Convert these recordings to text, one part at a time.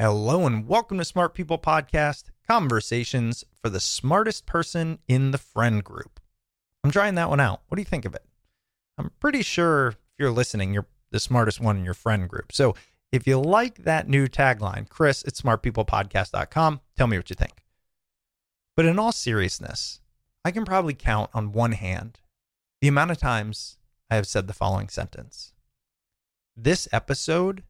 Hello and welcome to Smart People Podcast Conversations for the smartest person in the friend group. I'm trying that one out. What do you think of it? I'm pretty sure if you're listening, you're the smartest one in your friend group. So if you like that new tagline, Chris at smartpeoplepodcast.com, tell me what you think. But in all seriousness, I can probably count on one hand the amount of times I have said the following sentence This episode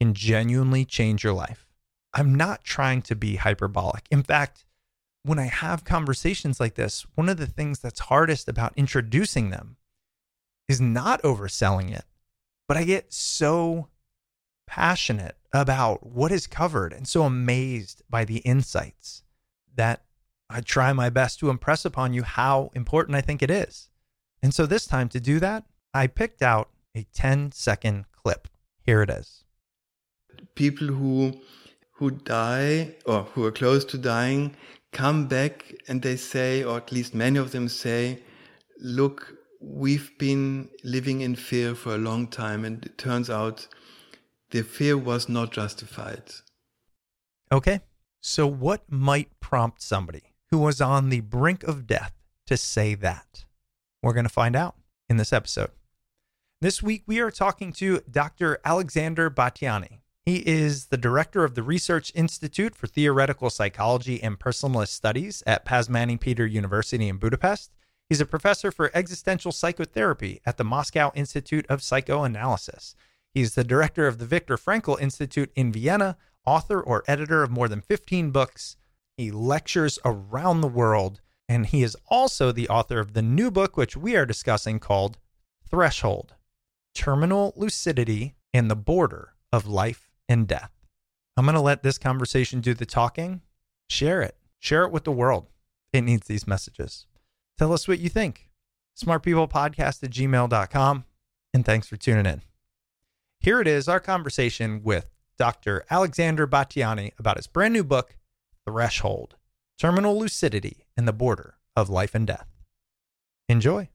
can genuinely change your life. I'm not trying to be hyperbolic. In fact, when I have conversations like this, one of the things that's hardest about introducing them is not overselling it. But I get so passionate about what is covered and so amazed by the insights that I try my best to impress upon you how important I think it is. And so this time to do that, I picked out a 10 second clip. Here it is people who who die or who are close to dying come back and they say, or at least many of them say, look, we've been living in fear for a long time, and it turns out the fear was not justified. Okay, so what might prompt somebody who was on the brink of death to say that? We're going to find out in this episode. This week, we are talking to Dr. Alexander Batthyány. He is the director of the Research Institute for Theoretical Psychology and Personalist Studies at Pázmány Péter University in Budapest. He's a professor for existential psychotherapy at the Moscow Institute of Psychoanalysis. He's the director of the Viktor Frankl Institute in Vienna, author or editor of more than 15 books. He lectures around the world, and he is also the author of the new book, which we are discussing, called Threshold Terminal Lucidity and the Border of Life and death. I'm going to let this conversation do the talking. Share it. Share it with the world. It needs these messages. Tell us what you think. Smartpeoplepodcast at gmail.com. And thanks for tuning in. Here it is our conversation with Dr. Alexander Batthyány about his brand new book, Threshold Terminal Lucidity and the Border of Life and Death. Enjoy.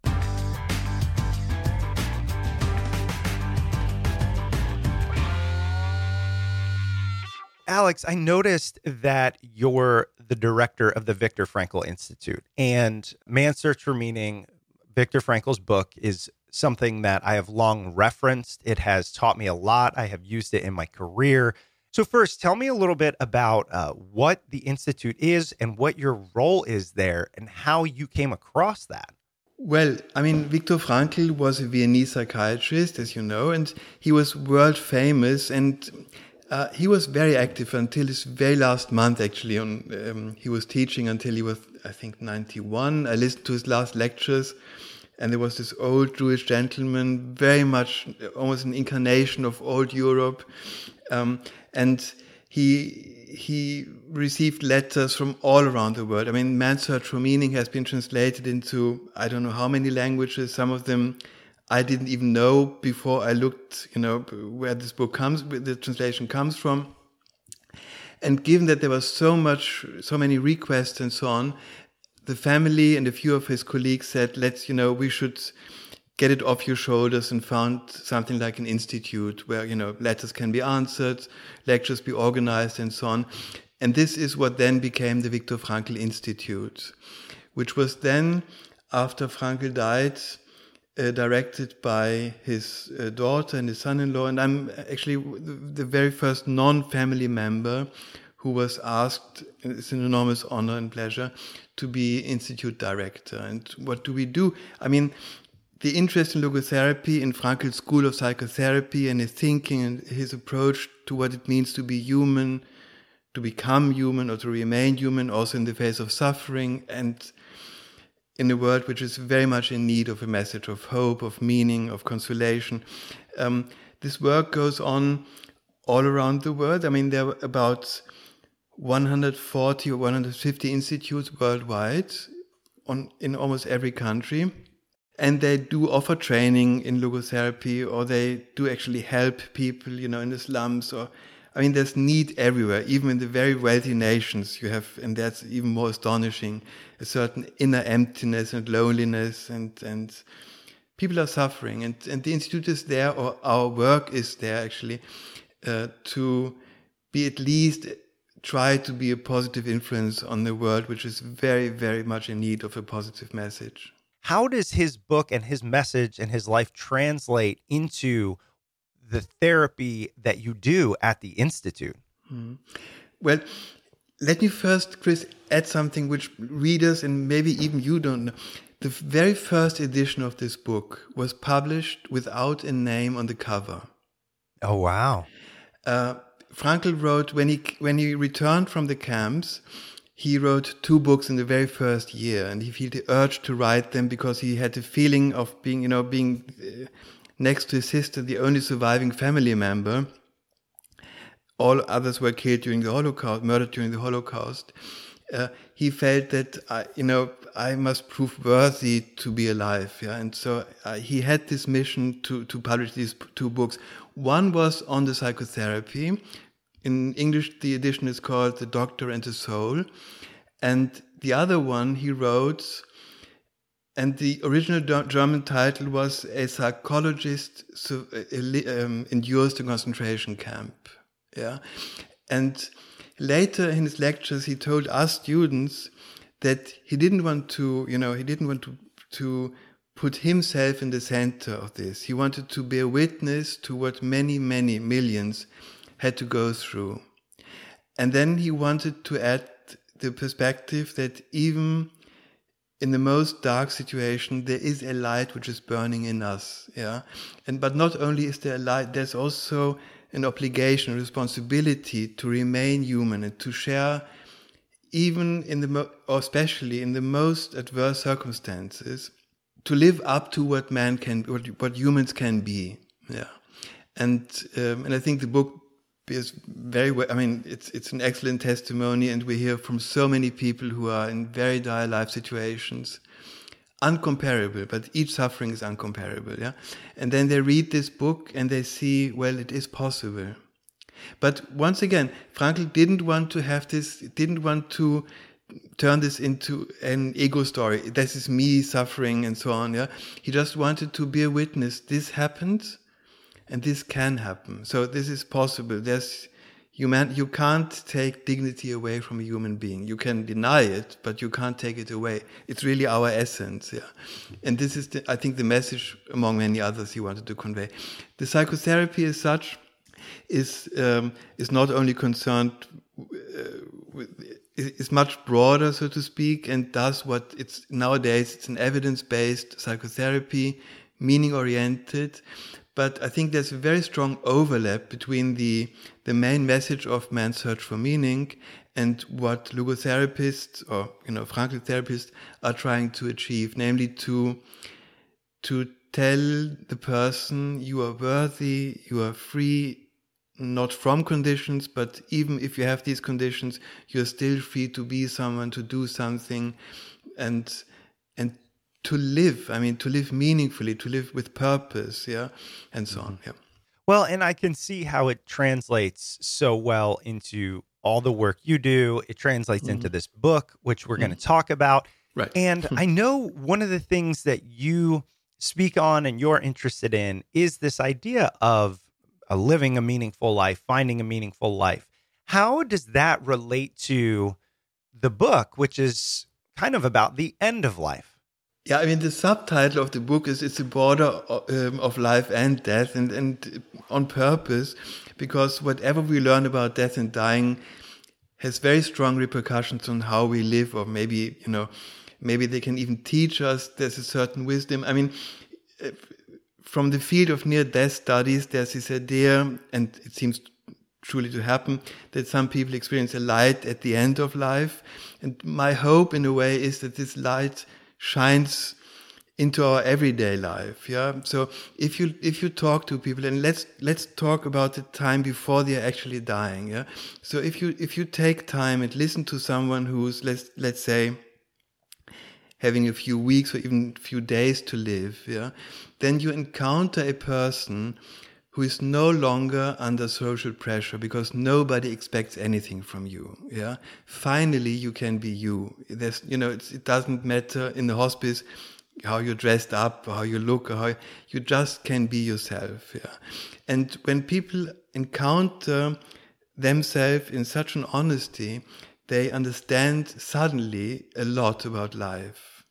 Alex, I noticed that you're the director of the Viktor Frankl Institute and Man's Search for Meaning. Viktor Frankl's book is something that I have long referenced. It has taught me a lot. I have used it in my career. So, first, tell me a little bit about uh, what the Institute is and what your role is there and how you came across that. Well, I mean, Viktor Frankl was a Viennese psychiatrist, as you know, and he was world famous. And uh, he was very active until his very last month, actually. On um, he was teaching until he was, I think, 91. I listened to his last lectures, and there was this old Jewish gentleman, very much almost an incarnation of old Europe, um, and he he received letters from all around the world. I mean, Man's Search for Meaning has been translated into I don't know how many languages. Some of them I didn't even know before I looked, you know, where this book comes, the translation comes from. And given that there was so much, so many requests and so on, the family and a few of his colleagues said, let's, you know, we should get it off your shoulders and found something like an institute where, you know, letters can be answered, lectures be organized and so on. And this is what then became the Viktor Frankl Institute, which was then, after Frankl died, uh, directed by his uh, daughter and his son-in-law. And I'm actually the very first non-family member who was asked, it's an enormous honor and pleasure, to be institute director. And what do we do? I mean, the interest in logotherapy in Frankl's school of psychotherapy and his thinking and his approach to what it means to be human, to become human or to remain human, also in the face of suffering and in a world which is very much in need of a message of hope, of meaning, of consolation. Um, this work goes on all around the world. I mean, there are about 140 or 150 institutes worldwide on, in almost every country and they do offer training in logotherapy or they do actually help people you know in the slums or i mean there's need everywhere. Even in the very wealthy nations you have and that's even more astonishing a certain inner emptiness and loneliness and and people are suffering. And and the institute is there or our work is there actually uh, to be at least try to be a positive influence on the world which is very very much in need of a positive message. How does his book and his message and his life translate into the therapy that you do at the institute? Mm-hmm. well let me first chris add something which readers and maybe even you don't know. The very first edition of this book was published without a name on the cover. Oh wow. Uh, frankl wrote when he when he returned from the camps he wrote two books in the very first year and he felt the urge to write them because he had the feeling of being you know being uh, next to his sister the only surviving family member. All others were killed during the holocaust murdered during the holocaust. Uh, he felt that I, you know I must prove worthy to be alive yeah? And so uh, he had this mission to to publish these two books. One was on the psychotherapy. In English, the edition is called The Doctor and the Soul. And the other one he wrote, and the original German title was A Psychologist um, Endures the Concentration Camp. Yeah. And later in his lectures, he told us students that he didn't want to, you know, he didn't want to, to put himself in the center of this. He wanted to bear witness to what many, many millions had to go through. And then he wanted to add the perspective that even in the most dark situation, there is a light which is burning in us. Yeah. And, but not only is there a light, there's also an obligation, a responsibility to remain human and to share even in the, or especially in the most adverse circumstances, to live up to what man can, what, what humans can be. Yeah. And, um, and I think the book is very well. I mean, it's it's an excellent testimony, and we hear from so many people who are in very dire life situations, uncomparable. But each suffering is uncomparable. Yeah, and then they read this book and they see, well, it is possible. But once again, Frankl didn't want to have this. Didn't want to turn this into an ego story. This is me suffering and so on. Yeah, he just wanted to be a witness. This happened and this can happen. So this is possible. There's human you can't take dignity away from a human being you can deny it but you can't take it away it's really our essence yeah and this is the, i think the message among many others he wanted to convey the psychotherapy as such is um, is not only concerned uh, with, is much broader so to speak and does what it's nowadays it's an evidence based psychotherapy meaning oriented but I think there's a very strong overlap between the, the main message of man's search for meaning and what logotherapists or you know Frankl therapists are trying to achieve, namely to to tell the person you are worthy, you are free, not from conditions, but even if you have these conditions, you're still free to be someone, to do something, and and to live. I mean, to live meaningfully, to live with purpose, yeah, and so on. Yeah. Well, and I can see how it translates so well into all the work you do. It translates mm-hmm. into this book, which we're mm-hmm. going to talk about. Right. And I know one of the things that you speak on and you're interested in is this idea of a living a meaningful life, finding a meaningful life. How does that relate to the book, which is kind of about the end of life? Yeah, I mean the subtitle of the book is "It's a border um, of life and death," and and on purpose, because whatever we learn about death and dying has very strong repercussions on how we live, or maybe you know, maybe they can even teach us. There's a certain wisdom. I mean, from the field of near-death studies, there's this idea, and it seems truly to happen that some people experience a light at the end of life, and my hope, in a way, is that this light shines into our everyday life yeah? So if you if you talk to people and let's let's talk about the time before they're actually dying yeah? So if you if you take time and listen to someone who's let's let's say having a few weeks or even few days to live yeah? Then you encounter a person who is no longer under social pressure because nobody expects anything from you. Yeah. Finally, you can be you. There's, you know, it doesn't matter in the hospice how you're dressed up, how you look, how you just can be yourself. Yeah. And when people encounter themselves in such an honesty, they understand suddenly a lot about life.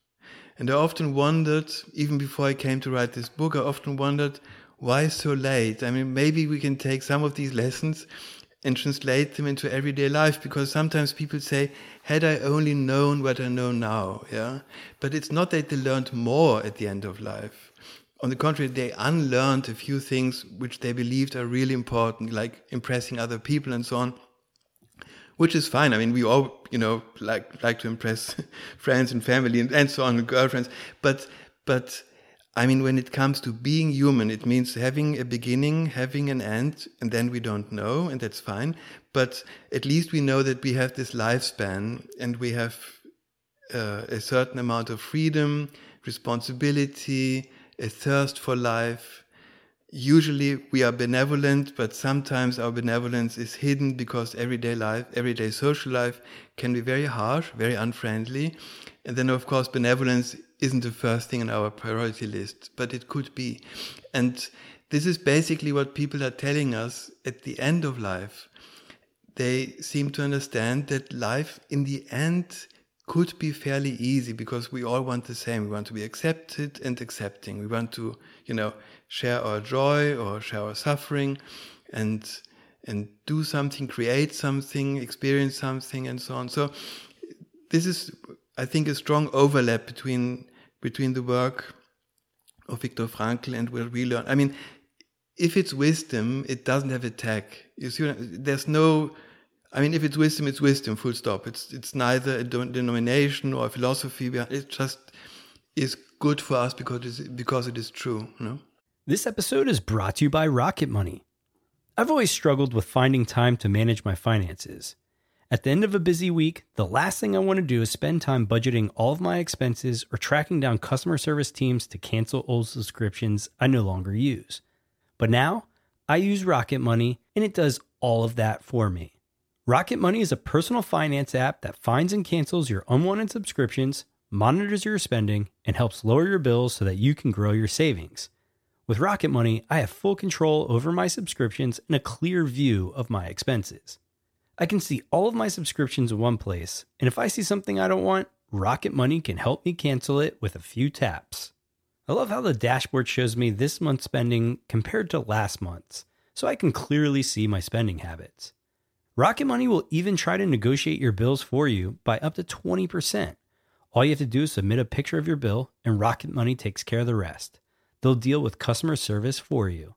And I often wondered, even before I came to write this book, I often wondered why so late? I mean, maybe we can take some of these lessons and translate them into everyday life because sometimes people say, had I only known what I know now, yeah? But it's not that they learned more at the end of life. On the contrary, they unlearned a few things which they believed are really important, like impressing other people and so on, which is fine. I mean, we all, you know, like, like to impress friends and family and, and so on, and girlfriends. But, but, I mean, when it comes to being human, it means having a beginning, having an end, and then we don't know, and that's fine. But at least we know that we have this lifespan and we have uh, a certain amount of freedom, responsibility, a thirst for life. Usually we are benevolent, but sometimes our benevolence is hidden because everyday life, everyday social life can be very harsh, very unfriendly. And then, of course, benevolence isn't the first thing on our priority list, but it could be. And this is basically what people are telling us at the end of life. They seem to understand that life in the end could be fairly easy because we all want the same. We want to be accepted and accepting. We want to, you know, share our joy or share our suffering and and do something, create something, experience something and so on. So this is I think, a strong overlap between between the work of Viktor Frankl and what we learn. I mean, if it's wisdom, it doesn't have a tag. You see, there's no. I mean, if it's wisdom, it's wisdom. Full stop. It's it's neither a denomination or a philosophy. It just is good for us because it is, because it is true. You know? This episode is brought to you by Rocket Money. I've always struggled with finding time to manage my finances. At the end of a busy week, the last thing I want to do is spend time budgeting all of my expenses or tracking down customer service teams to cancel old subscriptions I no longer use. But now, I use Rocket Money and it does all of that for me. Rocket Money is a personal finance app that finds and cancels your unwanted subscriptions, monitors your spending, and helps lower your bills so that you can grow your savings. With Rocket Money, I have full control over my subscriptions and a clear view of my expenses. I can see all of my subscriptions in one place, and if I see something I don't want, Rocket Money can help me cancel it with a few taps. I love how the dashboard shows me this month's spending compared to last month's, so I can clearly see my spending habits. Rocket Money will even try to negotiate your bills for you by up to 20%. All you have to do is submit a picture of your bill, and Rocket Money takes care of the rest. They'll deal with customer service for you.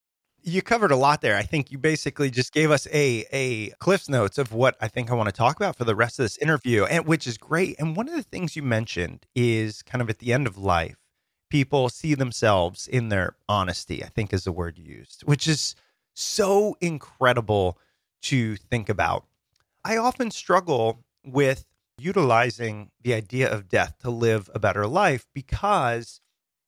You covered a lot there. I think you basically just gave us a a cliffs notes of what I think I want to talk about for the rest of this interview, and which is great. And one of the things you mentioned is kind of at the end of life, people see themselves in their honesty. I think is the word you used, which is so incredible to think about. I often struggle with utilizing the idea of death to live a better life because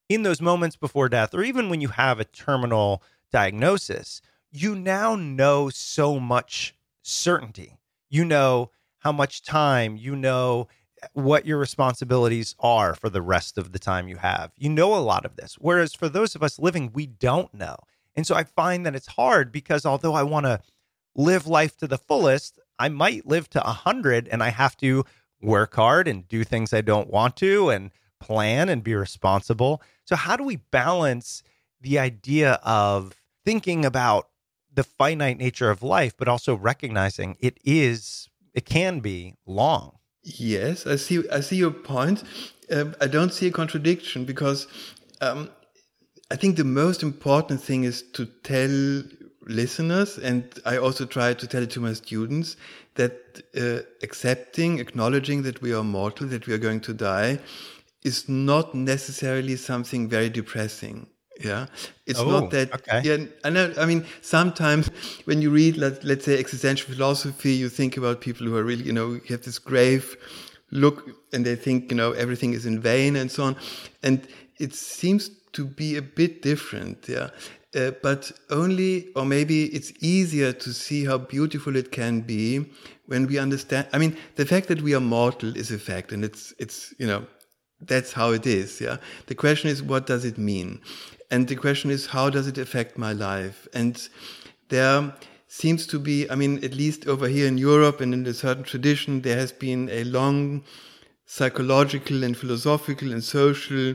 in those moments before death, or even when you have a terminal diagnosis, you now know so much certainty. You know how much time, you know eh, what your responsibilities are for the rest of the time you have. You know a lot of this. Whereas for those of us living, we don't know. And so I find that it's hard because although I want to live life to the fullest, I might live to 100 and I have to work hard and do things I don't want to and plan and be responsible. So, how do we balance the idea of thinking about the finite nature of life, but also recognizing it is, it can be long? Yes, I see. I see your point. Um, I don't see a contradiction because um, I think the most important thing is to tell listeners, and I also try to tell it to my students, that uh, accepting, acknowledging that we are mortal, that we are going to die, is not necessarily something very depressing. Yeah, it's Oh, not that. okay. Yeah, I know. I mean, sometimes when you read, let, let's say, existential philosophy, you think about people who are really, you know, have this grave look, and they think, you know, everything is in vain and so on, and it seems to be a bit different. Yeah. Uh, but only, or maybe it's easier to see how beautiful it can be when we understand. I mean, the fact that we are mortal is a fact, and it's it's you know that's how it is yeah the question is what does it mean and the question is how does it affect my life? And there seems to be i mean at least over here in europe and in a certain tradition there has been a long psychological and philosophical and social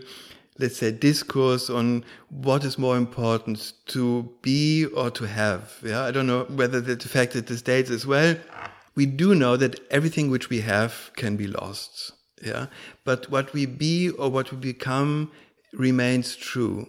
let's say discourse on what is more important to be or to have. Yeah i don't know whether that affected the states as well. We do know that everything which we have can be lost. Yeah but what we be or what we become remains true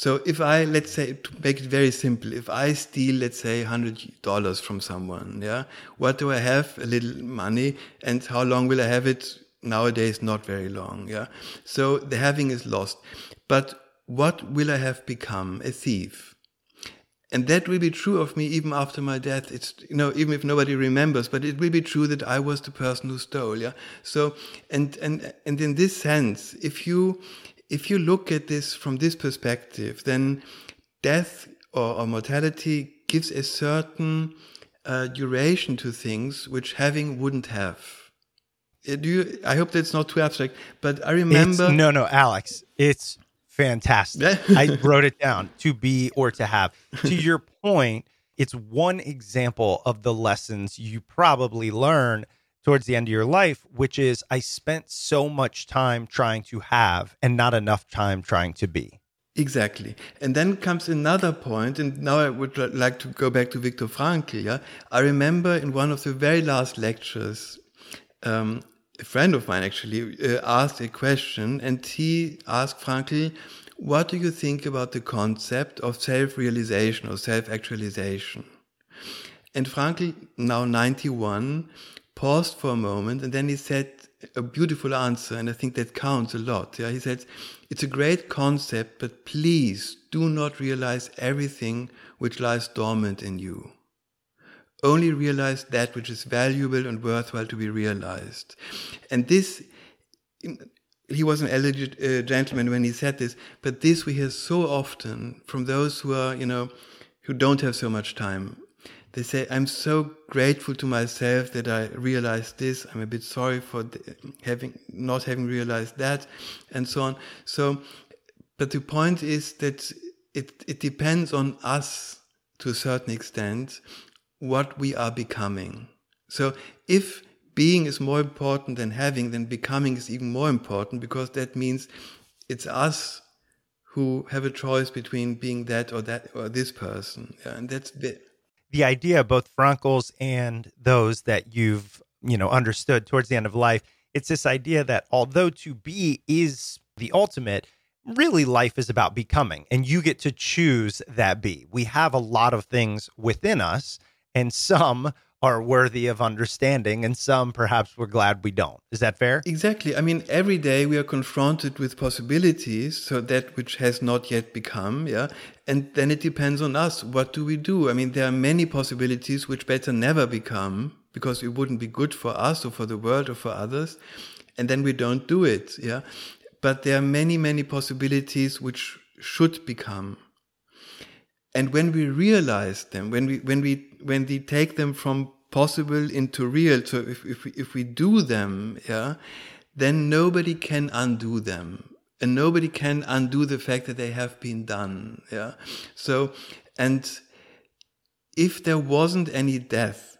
so if i let's say to make it very simple if i steal let's say 100 dollars from someone yeah what do i have? A little money and how long will i have it? Nowadays not very long yeah. So the having is lost. But what will i have become? A thief. And that will be true of me even after my death. It's you know even if nobody remembers but it will be true that i was the person who stole yeah. So and and and in this sense if you if you look at this from this perspective then death or, or mortality gives a certain uh, duration to things which having wouldn't have Uh, do you i hope that's not too abstract but i remember It's- no, no, Alex, it's fantastic. I wrote it down to be or to have. To your point, it's one example of the lessons you probably learn towards the end of your life, which is I spent so much time trying to have and not enough time trying to be. Exactly. And then comes another point, and now I would like to go back to Viktor Frankl. Yeah? I remember in one of the very last lectures, um, a friend of mine actually uh, asked a question, and he asked Frankl, What do you think about the concept of self realization or self actualization? And Frankl, now 91, paused for a moment and then he said a beautiful answer, and I think that counts a lot. Yeah? He said, It's a great concept, but please do not realize everything which lies dormant in you. Only realize that which is valuable and worthwhile to be realized. And this, he was an elderly uh, gentleman when he said this, but this we hear so often from those who are, you know, who don't have so much time they say, I'm so grateful to myself that I realized this. I'm a bit sorry for having, not having realized that and so on. So, but the point is that it, it depends on us to a certain extent what we are becoming. So if being is more important than having, then becoming is even more important because that means it's us who have a choice between being that or that or this person. Yeah, and that's the idea, both Frankl's and those that you've, you know, understood towards the end of life, it's this idea that although to be is the ultimate, really life is about becoming and you get to choose that be. We have a lot of things within us and some are worthy of understanding and some perhaps we're glad we don't. Is that fair? Exactly. I mean, every day we are confronted with possibilities, so that which has not yet become, yeah. And then it depends on us. What do we do? I mean, there are many possibilities which better never become because it wouldn't be good for us or for the world or for others. And then we don't do it, yeah. But there are many, many possibilities which should become. And when we realize them, when we when we when we take them from possible into real, so if if we, if we do them, yeah, then nobody can undo them, and nobody can undo the fact that they have been done, yeah. So, and if there wasn't any death,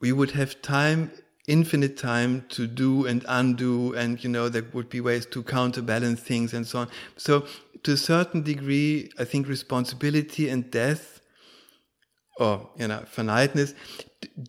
we would have time infinite time to do and undo and you know there would be ways to counterbalance things and so on so to a certain degree, I think responsibility and death, or you know, finiteness,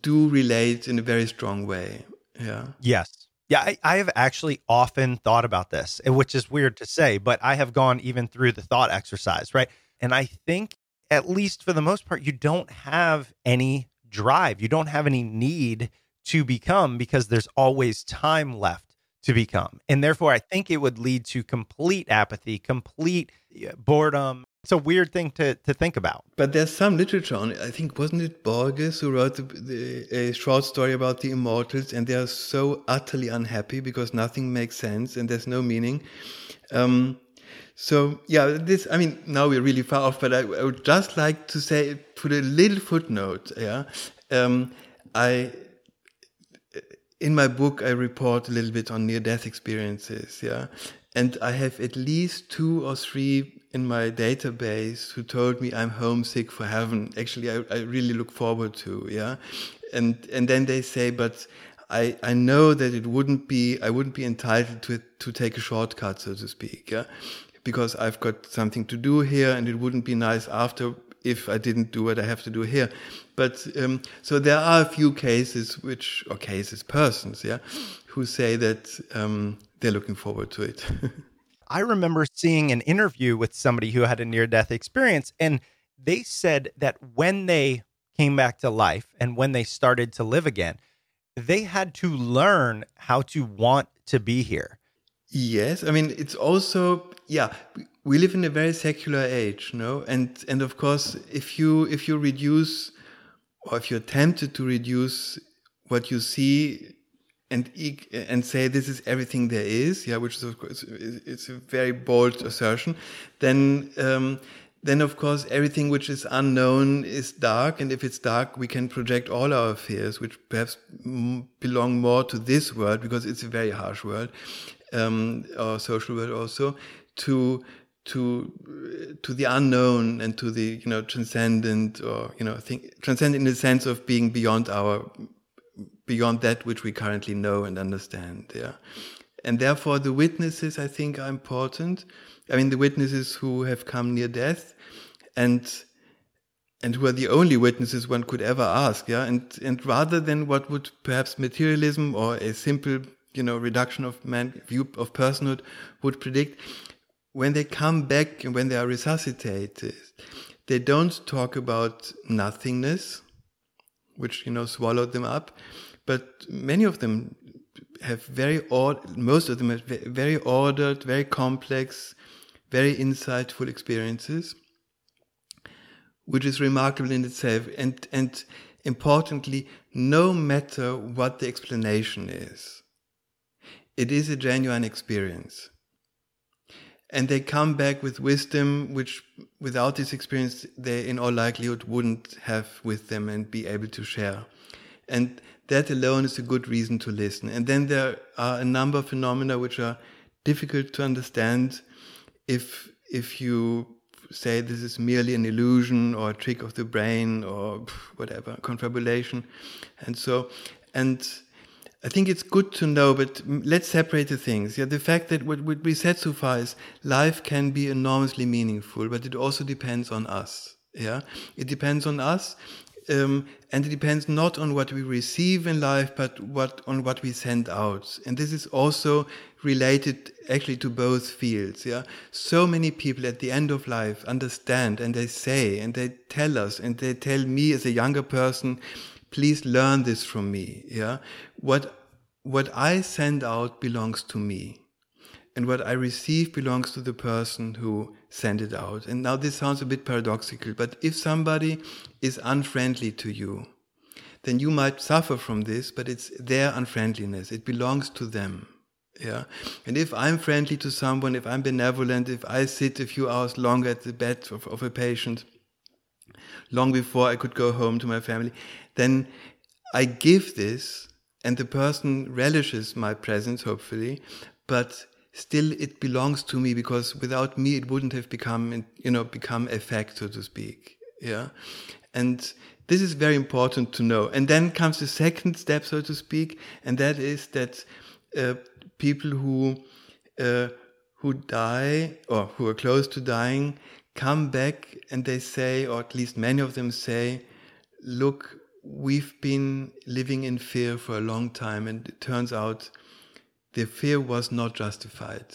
do relate in a very strong way. Yeah. Yes. Yeah, I, I have actually often thought about this, which is weird to say, but I have gone even through the thought exercise, right? And I think, at least for the most part, you don't have any drive. You don't have any need to become because there's always time left to become. And therefore, I think it would lead to complete apathy, complete boredom. It's a weird thing to, to think about. But there's some literature on it. I think, wasn't it Borges who wrote the, the, a short story about the immortals and they are so utterly unhappy because nothing makes sense and there's no meaning? Um, so, yeah, this, I mean, now we're really far off, but I, I would just like to say, put a little footnote. Yeah. Um, I in my book, I report a little bit on near death experiences. Yeah. And I have at least two or three in my database who told me I'm homesick for heaven. Actually, I, I really look forward to. Yeah. And, and then they say, but I, I know that it wouldn't be, I wouldn't be entitled to, to take a shortcut, so to speak. Yeah. Because I've got something to do here and it wouldn't be nice after if I didn't do what I have to do here. But um, so there are a few cases which, or cases, persons, yeah, who say that um, they're looking forward to it. I remember seeing an interview with somebody who had a near death experience, and they said that when they came back to life and when they started to live again, they had to learn how to want to be here. Yes, I mean it's also yeah we live in a very secular age, no, and and of course if you if you reduce or if you're tempted to reduce what you see and and say this is everything there is, yeah, which is of course it's a very bold assertion, then um, then of course everything which is unknown is dark, and if it's dark, we can project all our fears, which perhaps belong more to this world because it's a very harsh world, um, our social world also, to to to the unknown and to the you know transcendent or you know think transcendent in the sense of being beyond our beyond that which we currently know and understand yeah And therefore, the witnesses, I think, are important. I mean, the witnesses who have come near death and and who are the only witnesses one could ever ask, yeah. And and rather than what would perhaps materialism or a simple, you know, reduction of man view of personhood would predict, when they come back and when they are resuscitated, they don't talk about nothingness, which you know swallowed them up, but many of them have very odd, most of them have very ordered, very complex, very insightful experiences which is remarkable in itself. And, and importantly, no matter what the explanation is, it is a genuine experience. And they come back with wisdom, which without this experience, they in all likelihood wouldn't have with them and be able to share. And that alone is a good reason to listen. And then there are a number of phenomena which are difficult to understand if if you say this is merely an illusion or a trick of the brain or whatever, confabulation. And so, and I think it's good to know, but let's separate the things. Yeah, the fact that what, we said so far is life can be enormously meaningful, but it also depends on us. Yeah, it depends on us um, and it depends not on what we receive in life, but what on what we send out. And this is also related actually to both fields. Yeah, so many people at the end of life understand and they say and they tell us and they tell me as a younger person, please learn this from me. Yeah, what what I send out belongs to me and what I receive belongs to the person who sent it out. And now this sounds a bit paradoxical, but if somebody is unfriendly to you, then you might suffer from this, but it's their unfriendliness. It belongs to them. Yeah. And if I'm friendly to someone, if I'm benevolent, if I sit a few hours longer at the bed of, of a patient, long before I could go home to my family, then I give this and the person relishes my presence, hopefully, but still it belongs to me because without me it wouldn't have become you know become a fact so to speak yeah? And this is very important to know. And then comes the second step so to speak and that is that uh, people who uh, who die or who are close to dying come back and they say or at least many of them say look we've been living in fear for a long time and it turns out the fear was not justified.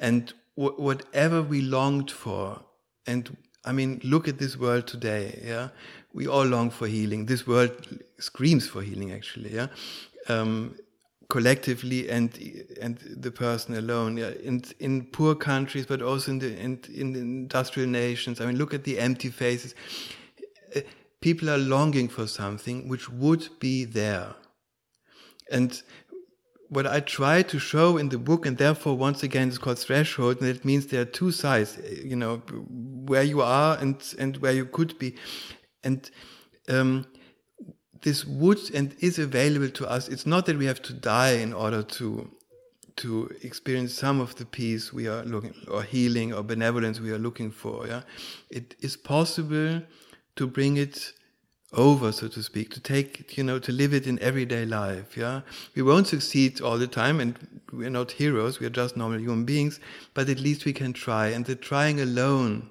And whatever we longed for, and I mean, look at this world today, yeah? We all long for healing. This world screams for healing, actually, yeah? Um, collectively and and the person alone yeah in in poor countries but also in the in, in industrial nations i mean look at the empty faces people are longing for something which would be there and what I try to show in the book, and therefore once again it's called threshold, and it means there are two sides, you know, where you are and and where you could be, and um, this would and is available to us. It's not that we have to die in order to to experience some of the peace we are looking or healing or benevolence we are looking for. Yeah, it is possible to bring it over, so to speak, to take, you know, to live it in everyday life. Yeah, we won't succeed all the time, and we're not heroes. We're just normal human beings. But at least we can try, and the trying alone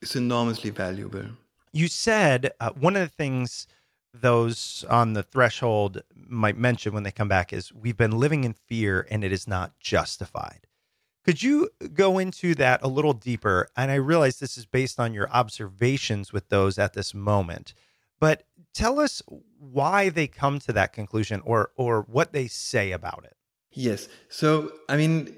is enormously valuable. You said uh, one of the things those on the threshold might mention when they come back is we've been living in fear and it is not justified. Could you go into that a little deeper? And I realize this is based on your observations with those at this moment. But tell us why they come to that conclusion or or what they say about it. Yes. So, I mean,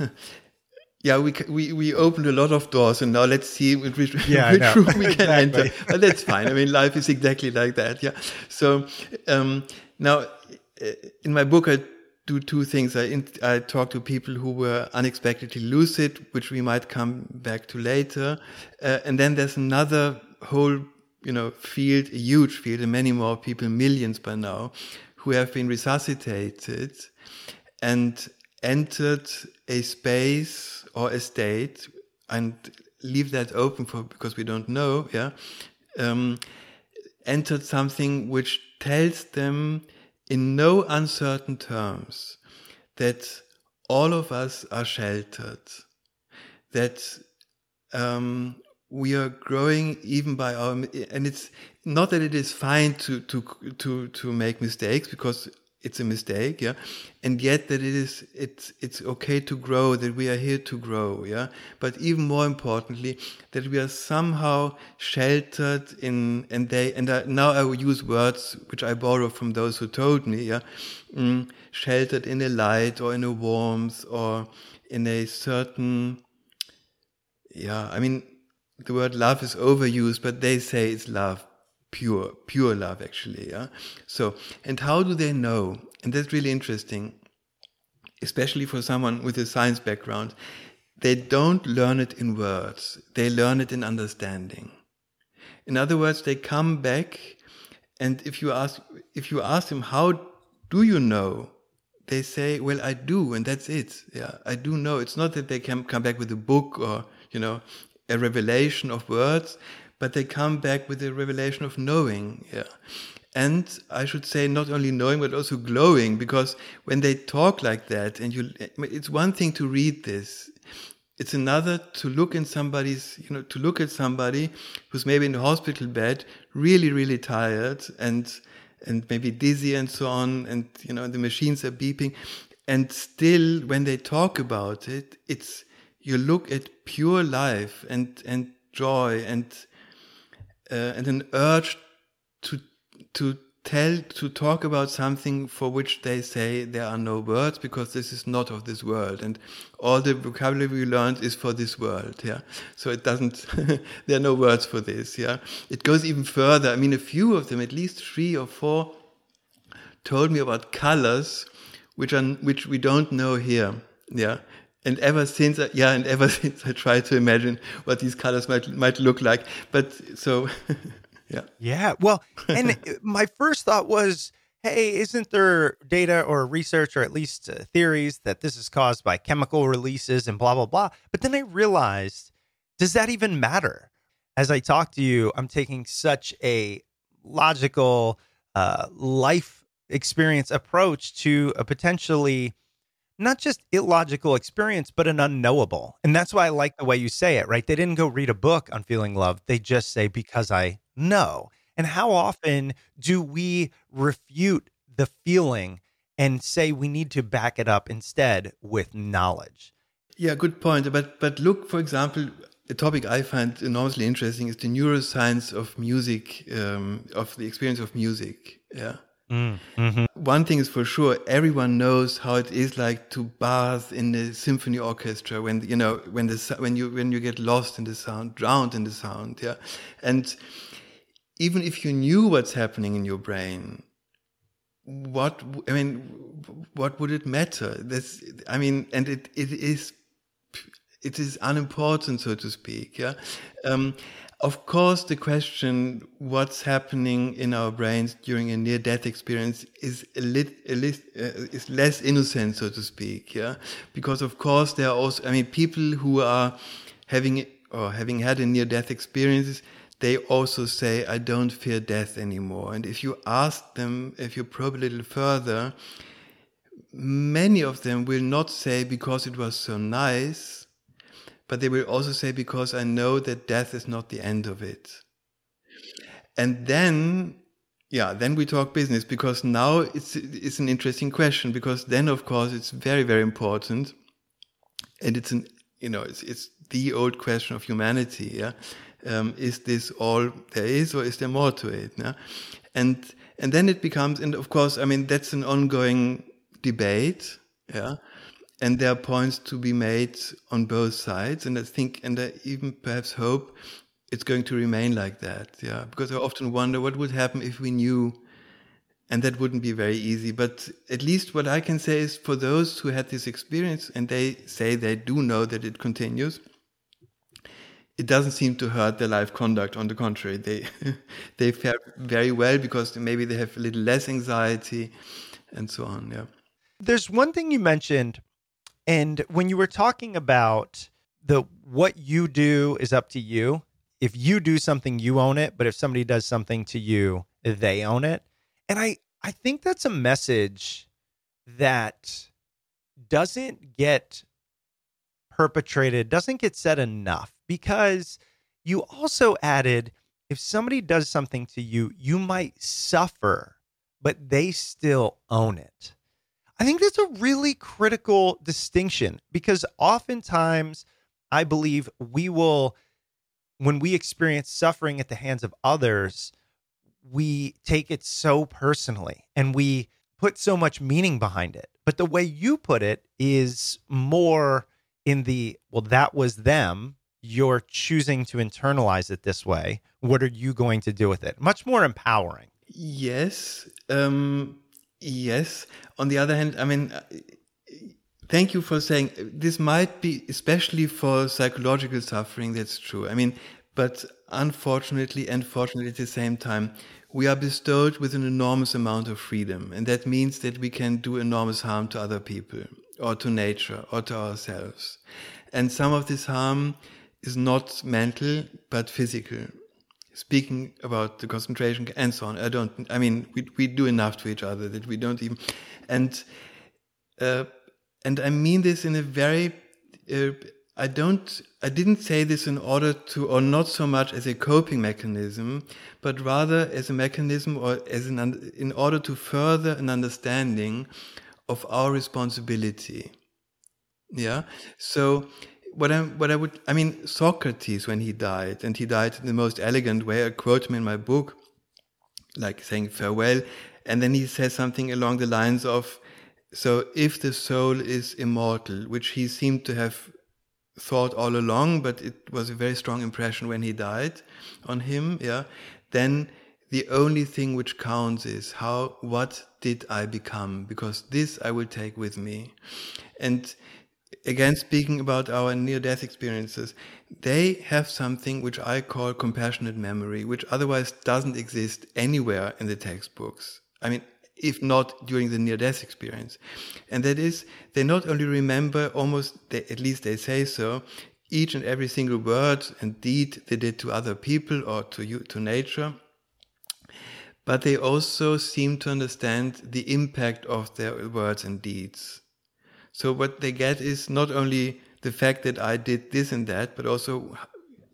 uh, yeah, we, we we opened a lot of doors, and now let's see which, yeah, which room we can enter. But that's fine. I mean, life is exactly like that. Yeah. So um, now, uh, in my book, I do two things. I I talk to people who were unexpectedly lucid, which we might come back to later, uh, and then there's another whole you know, field, a huge field, and many more people, millions by now, who have been resuscitated and entered a space or a state and leave that open for because we don't know, yeah, um, entered something which tells them in no uncertain terms that all of us are sheltered, that um, we are growing even by our, and it's not that it is fine to to to to make mistakes because it's a mistake, yeah, and yet that it is it's it's okay to grow, that we are here to grow, yeah. But even more importantly, that we are somehow sheltered in, and they and I, now I will use words which I borrow from those who told me, yeah, mm, sheltered in a light or in a warmth or in a certain, yeah. I mean, the word love is overused, but they say it's love pure, pure love actually. Yeah. So, and how do they know? And that's really interesting, especially for someone with a science background. They don't learn it in words. They learn it in understanding. In other words, they come back and if you ask, if you ask them, how do you know? They say, well, I do. And that's it. Yeah. I do know. It's not that they can come back with a book or, you know, a revelation of words but they come back with the revelation of knowing. Yeah. And I should say not only knowing, but also glowing, because when they talk like that, and you, it's one thing to read this. It's another to look in somebody's, you know, to look at somebody who's maybe in the hospital bed, really, really tired and, and maybe dizzy and so on. And, you know, the machines are beeping. And still, when they talk about it, it's, you look at pure life and, and joy and, uh, and an urge to to tell to talk about something for which they say there are no words because this is not of this world. And all the vocabulary we learned is for this world yeah? So it doesn't there are no words for this yeah? It goes even further. I mean a few of them at least three or four told me about colors which are which we don't know here yeah and ever since, yeah, and ever since I try to imagine what these colors might might look like. But so, yeah, yeah. Well, and my first thought was, hey, isn't there data or research or at least uh, theories that this is caused by chemical releases and blah blah blah? But then I realized, does that even matter? As I talk to you, I'm taking such a logical uh, life experience approach to a potentially not just illogical experience, but an unknowable. And that's why I like the way you say it, right? They didn't go read a book on feeling love. They just say, because I know. And how often do we refute the feeling and say we need to back it up instead with knowledge? Yeah, good point. But but look, for example, a topic I find enormously interesting is the neuroscience of music, um, of the experience of music. Yeah. Mm, hmm One thing is for sure, everyone knows how it is like to bath in the symphony orchestra when you know when the when you when you get lost in the sound, drowned in the sound, yeah. And even if you knew what's happening in your brain, what I mean, what would it matter? This, I mean, and it it is it is unimportant, so to speak. Yeah. Um, of course, the question what's happening in our brains during a near-death experience is a lit, a lit, uh, is less innocent, so to speak. Yeah, because of course there are also, I mean, people who are having or having had a near-death experience, they also say, "I don't fear death anymore." And if you ask them, if you probe a little further, many of them will not say because it was so nice but they will also say, because I know that death is not the end of it. And then, yeah, then we talk business because now it's, it's an interesting question because then, of course, it's very, very important. And it's an, you know, it's, it's the old question of humanity. Yeah. Um, is this all there is or is there more to it? Yeah? And, and then it becomes, and of course, I mean, that's an ongoing debate. Yeah and there are points to be made on both sides. And I think, and I even perhaps hope it's going to remain like that. Yeah, because I often wonder what would happen if we knew, and that wouldn't be very easy. But at least what I can say is for those who had this experience and they say they do know that it continues. It doesn't seem to hurt their life conduct. On the contrary, they they fare very well because maybe they have a little less anxiety, and so on. Yeah. There's one thing you mentioned and when you were talking about the what you do is up to you. If you do something, you own it. But if somebody does something to you, they own it. And I I think that's a message that doesn't get perpetrated, doesn't get said enough because you also added if somebody does something to you, you might suffer, but they still own it. I think that's a really critical distinction because oftentimes I believe we will, when we experience suffering at the hands of others, we take it so personally and we put so much meaning behind it. But the way you put it is more in the, well, that was them. You're choosing to internalize it this way. What are you going to do with it? Much more empowering. Yes. Um, yes. On the other hand, I mean, uh, thank you for saying this might be, especially for psychological suffering, that's true. I mean, but unfortunately and fortunately at the same time, we are bestowed with an enormous amount of freedom. And that means that we can do enormous harm to other people or to nature or to ourselves. And some of this harm is not mental, but physical. Speaking about the concentration and so on, I don't, I mean, we, we do enough to each other that we don't even, and, uh, and I mean this in a very, uh, I don't, I didn't say this in order to, or not so much as a coping mechanism, but rather as a mechanism or as an, in order to further an understanding of our responsibility. Yeah. So what I, what I would, I mean, Socrates, when he died, and he died in the most elegant way, I quote him in my book, like saying farewell. And then he says something along the lines of, so if the soul is immortal, which he seemed to have thought all along, but it was a very strong impression when he died on him, yeah, then the only thing which counts is how, what did I become? Because this I will take with me. And again, speaking about our near death experiences, they have something which I call compassionate memory, which otherwise doesn't exist anywhere in the textbooks. I mean, if not during the near death experience. And that is, they not only remember almost, they, at least they say so, each and every single word and deed they did to other people or to you, to nature, but they also seem to understand the impact of their words and deeds. So what they get is not only the fact that I did this and that, but also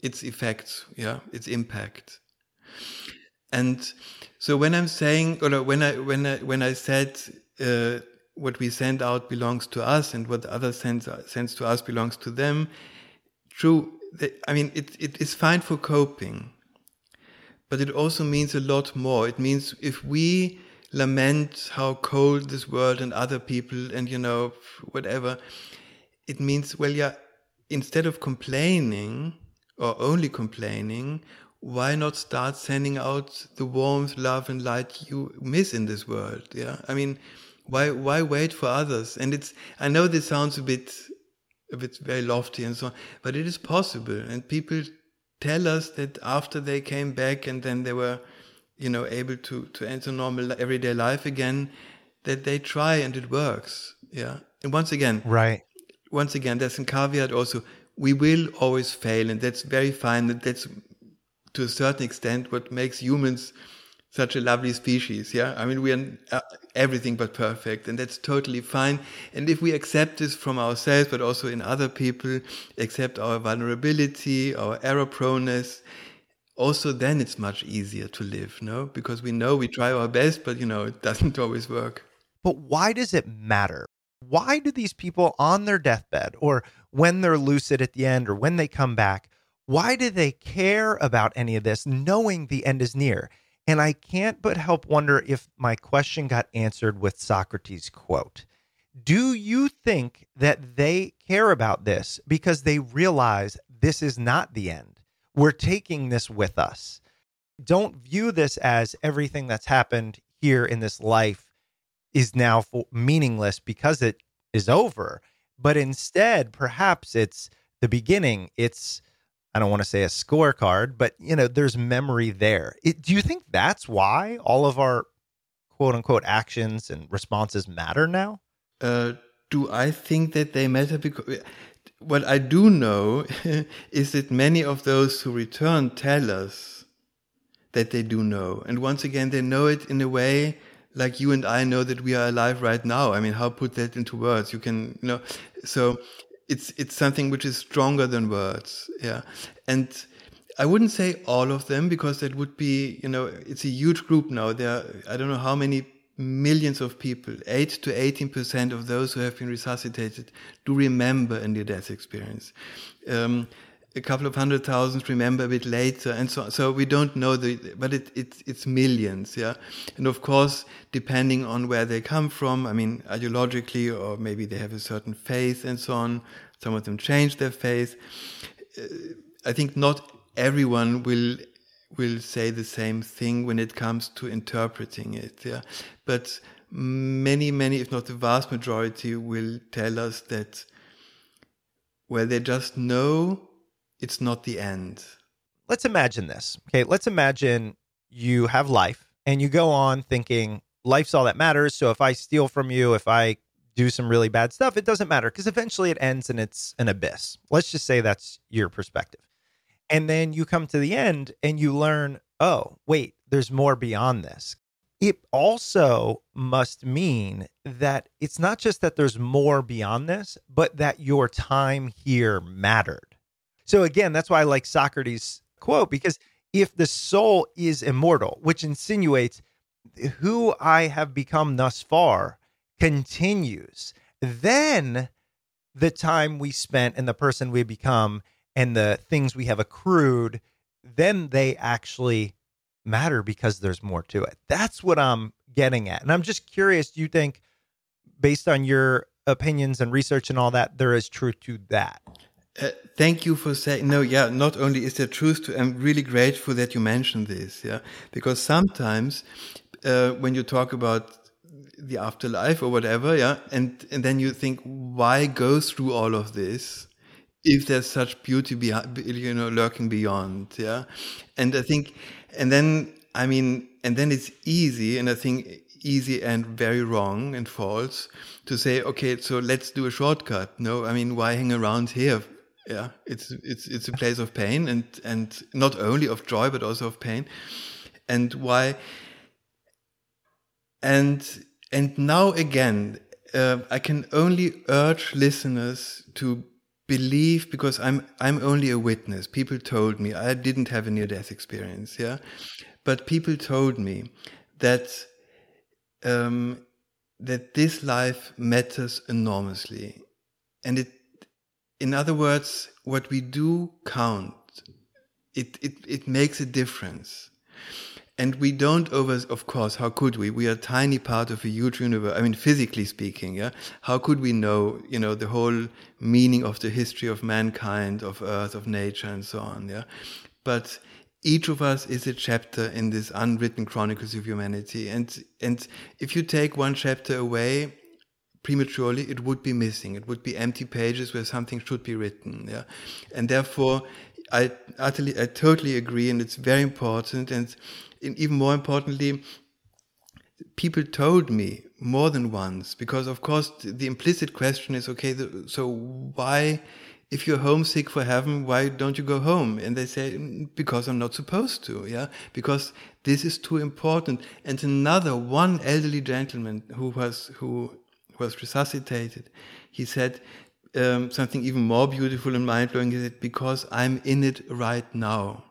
its effects, yeah, its impact. And so when I'm saying, or when I when I when I said uh, what we send out belongs to us, and what the other sends sends to us belongs to them, true. I mean, it it is fine for coping, but it also means a lot more. It means if we lament how cold this world and other people and you know whatever, it means well, yeah. Instead of complaining or only complaining, why not start sending out the warmth, love, and light you miss in this world? Yeah, I mean, why why wait for others? And it's I know this sounds a bit a bit very lofty and so on, but it is possible. And people tell us that after they came back and then they were, you know, able to to enter normal everyday life again, that they try and it works. Yeah, and once again, right. Once again, there's a caveat also. We will always fail, and that's very fine. That that's to a certain extent what makes humans such a lovely species. Yeah, I mean we are uh, everything but perfect, and that's totally fine. And if we accept this from ourselves, but also in other people, accept our vulnerability, our error proneness, also then it's much easier to live. No, because we know we try our best, but you know it doesn't always work. But why does it matter? Why do these people on their deathbed, or when they're lucid at the end, or when they come back? Why do they care about any of this knowing the end is near? And I can't but help wonder if my question got answered with Socrates' quote. Do you think that they care about this because they realize this is not the end? We're taking this with us. Don't view this as everything that's happened here in this life is now meaningless because it is over. But instead, perhaps it's the beginning. It's I don't want to say a scorecard, but you know, there's memory there. It, do you think that's why all of our quote unquote actions and responses matter now? Uh, do I think that they matter? Because what I do know is that many of those who return tell us that they do know, and once again, they know it in a way like you and I know that we are alive right now. I mean, how put that into words? You can, you know, so it's it's something which is stronger than words. Yeah, and I wouldn't say all of them because that would be, you know, it's a huge group now. There, are, I don't know how many millions of people, eight to eighteen percent of those who have been resuscitated, do remember a near-death experience. Um, a couple of hundred thousand remember a bit later, and so so we don't know the, but it, it it's millions, yeah. And of course, depending on where they come from, I mean, ideologically, or maybe they have a certain faith and so on. Some of them change their faith. Uh, I think not everyone will will say the same thing when it comes to interpreting it. Yeah, but many, many, if not the vast majority, will tell us that well, they just know it's not the end. Let's imagine this. Okay, let's imagine you have life and you go on thinking life's all that matters. So if I steal from you, if I do some really bad stuff, it doesn't matter because eventually it ends and it's an abyss. Let's just say that's your perspective. And then you come to the end and you learn, oh, wait, there's more beyond this. It also must mean that it's not just that there's more beyond this, but that your time here mattered. So, again, that's why I like Socrates' quote, because if the soul is immortal, which insinuates who I have become thus far continues, then the time we spent and the person we become and the things we have accrued, then they actually matter because there's more to it. That's what I'm getting at. And I'm just curious, do you think, based on your opinions and research and all that, there is truth to that? Uh, thank you for saying no yeah not only is there truth to i'm really grateful that you mentioned this yeah because sometimes uh, when you talk about the afterlife or whatever yeah and and then you think why go through all of this if there's such beauty behind, you know, lurking beyond, yeah. And I think, and then I mean, and then it's easy, and I think easy and very wrong and false to say, okay, so let's do a shortcut. No, I mean, why hang around here? Yeah, it's it's it's a place of pain and and not only of joy but also of pain, and why. And and now again, uh, I can only urge listeners to believe because I'm I'm only a witness. People told me I didn't have a near death experience, yeah, but people told me that um, that this life matters enormously, and it, in other words, what we do count. It it it makes a difference. And we don't over, of course, how could we? We are a tiny part of a huge universe. I mean, physically speaking, yeah. How could we know, you know, the whole meaning of the history of mankind, of Earth, of nature, and so on, yeah? But each of us is a chapter in this unwritten chronicles of humanity. And, and if you take one chapter away, prematurely, it would be missing. It would be empty pages where something should be written. Yeah, and therefore, I utterly, I totally agree, and it's very important. And even more importantly, people told me more than once because, of course, the implicit question is, okay, so why? If you're homesick for heaven, why don't you go home? And they say, mm, because I'm not supposed to, yeah, because this is too important. And another one elderly gentleman who was who was resuscitated, he said, um, something even more beautiful and mind blowing is it because I'm in it right now.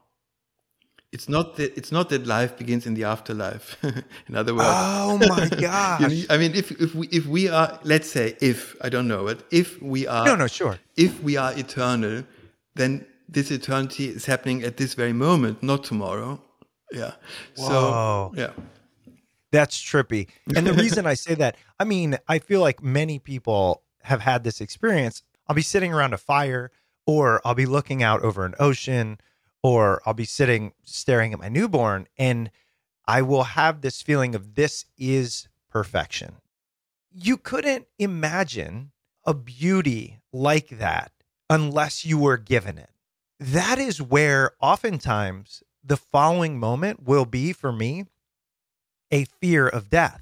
It's not that it's not that life begins in the afterlife. in other words, oh my gosh! you know, I mean, if if we if we are, let's say, if I don't know, but if we are, no, no, sure, if we are eternal, then this eternity is happening at this very moment, not tomorrow. Yeah. Whoa. So yeah. That's trippy. And the reason I say that, I mean, I feel like many people have had this experience. I'll be sitting around a fire or I'll be looking out over an ocean or I'll be sitting staring at my newborn and I will have this feeling of this is perfection. You couldn't imagine a beauty like that unless you were given it. That is where oftentimes the following moment will be for me a fear of death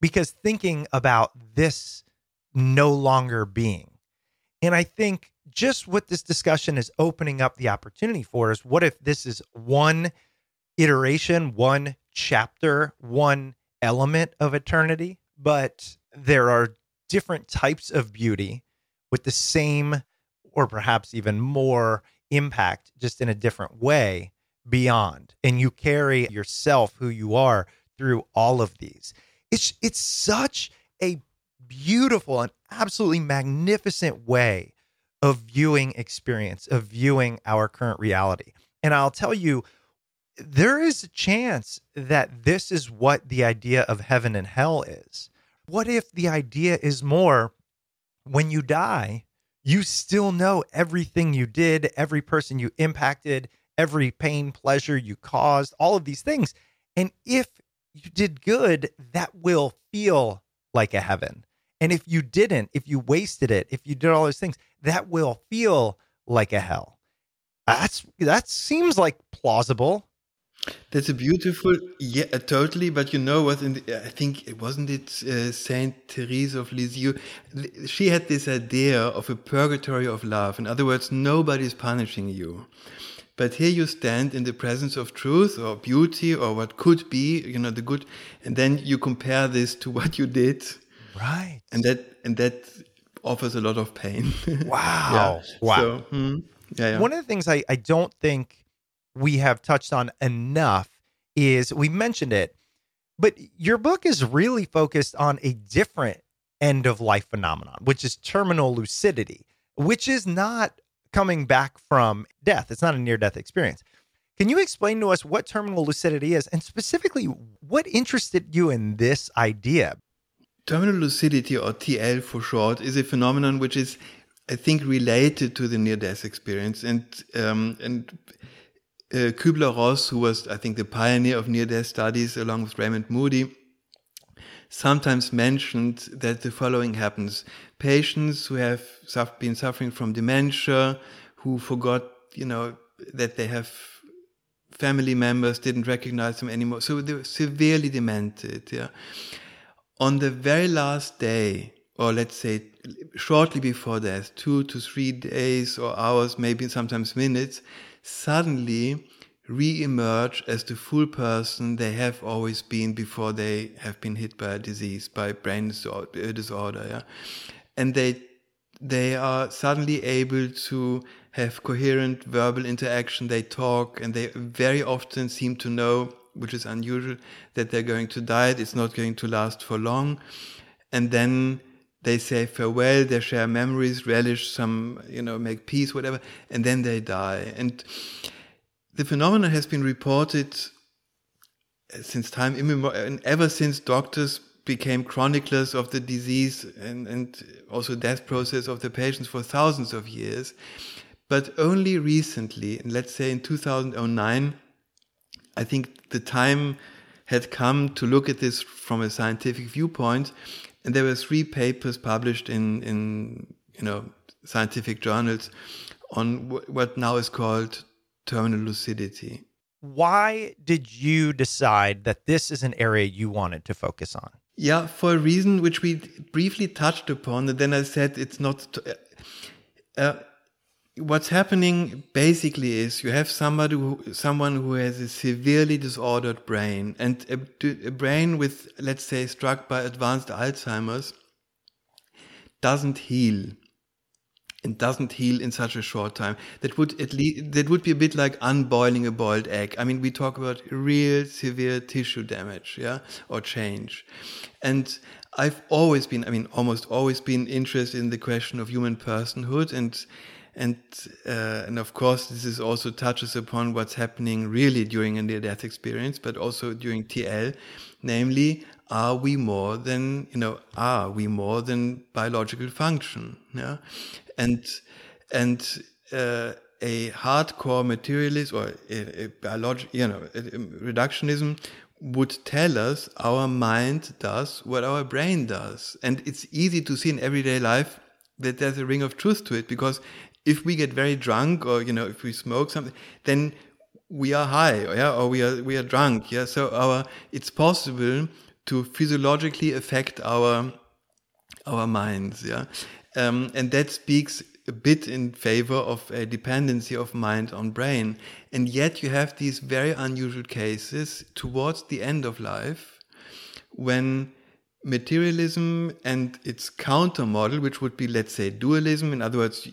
because thinking about this no longer being. And I think just what this discussion is opening up the opportunity for is what if this is one iteration, one chapter, one element of eternity, but there are different types of beauty with the same or perhaps even more impact just in a different way beyond and you carry yourself who you are through all of these it's it's such a beautiful and absolutely magnificent way of viewing experience of viewing our current reality and i'll tell you there is a chance that this is what the idea of heaven and hell is what if the idea is more when you die you still know everything you did, every person you impacted, every pain, pleasure you caused, all of these things. And if you did good, that will feel like a heaven. And if you didn't, if you wasted it, if you did all those things, that will feel like a hell. That's that seems like plausible. That's a beautiful, yeah, uh, totally. But you know what? I think it wasn't it uh, Saint Therese of Lisieux. She had this idea of a purgatory of love. In other words, nobody's punishing you, but here you stand in the presence of truth or beauty or what could be, you know, the good, and then you compare this to what you did, right? And that and that offers a lot of pain. Wow! yeah. Wow! So, hmm, yeah, yeah. One of the things I I don't think we have touched on enough is we mentioned it, but your book is really focused on a different end of life phenomenon, which is terminal lucidity, which is not coming back from death. It's not a near death experience. Can you explain to us what terminal lucidity is and specifically what interested you in this idea? Terminal lucidity, or TL for short, is a phenomenon which is, I think, related to the near death experience. And, um, and uh, Kübler-Ross, who was, I think, the pioneer of near-death studies along with Raymond Moody, sometimes mentioned that the following happens. Patients who have been suffering from dementia, who forgot, you know, that they have family members, didn't recognize them anymore. So they were severely demented, yeah. On the very last day, or let's say shortly before death, two to three days or hours, maybe sometimes minutes, suddenly re-emerge as the full person they have always been before they have been hit by a disease, by brain uh, disorder, yeah? and they they are suddenly able to have coherent verbal interaction. They talk, and they very often seem to know, which is unusual, that they're going to die. It's not going to last for long, and then they say farewell, they share memories, relish some, you know, make peace, whatever, and then they die. And the phenomenon has been reported since time immemorial, and ever since doctors became chroniclers of the disease and, and also death process of the patients for thousands of years. But only recently, let's say in 2009, I think the time had come to look at this from a scientific viewpoint and there were three papers published in, in you know, scientific journals on what now is called terminal lucidity. Why did you decide that this is an area you wanted to focus on? Yeah, for a reason which we briefly touched upon, and then I said it's not. Uh, what's happening basically is you have somebody who, someone who has a severely disordered brain and a, a brain with let's say struck by advanced alzheimer's doesn't heal and doesn't heal in such a short time. That would at least that would be a bit like unboiling a boiled egg. I mean we talk about real severe tissue damage yeah or change. And i've always been i mean almost always been interested in the question of human personhood and and uh, and of course this is also touches upon what's happening really during a near death experience but also during tl namely are we more than you know are we more than biological function? Yeah? And and uh, a hardcore materialist or a, a biological you know a, a reductionism would tell us our mind does what our brain does. And it's easy to see in everyday life that there's a ring of truth to it because if we get very drunk or you know if we smoke something then we are high yeah or we are we are drunk yeah. So our it's possible to physiologically affect our our minds yeah. Um, and that speaks a bit in favor of a dependency of mind on brain. And yet you have these very unusual cases towards the end of life when materialism and its counter model, which would be, let's say, dualism. In other words,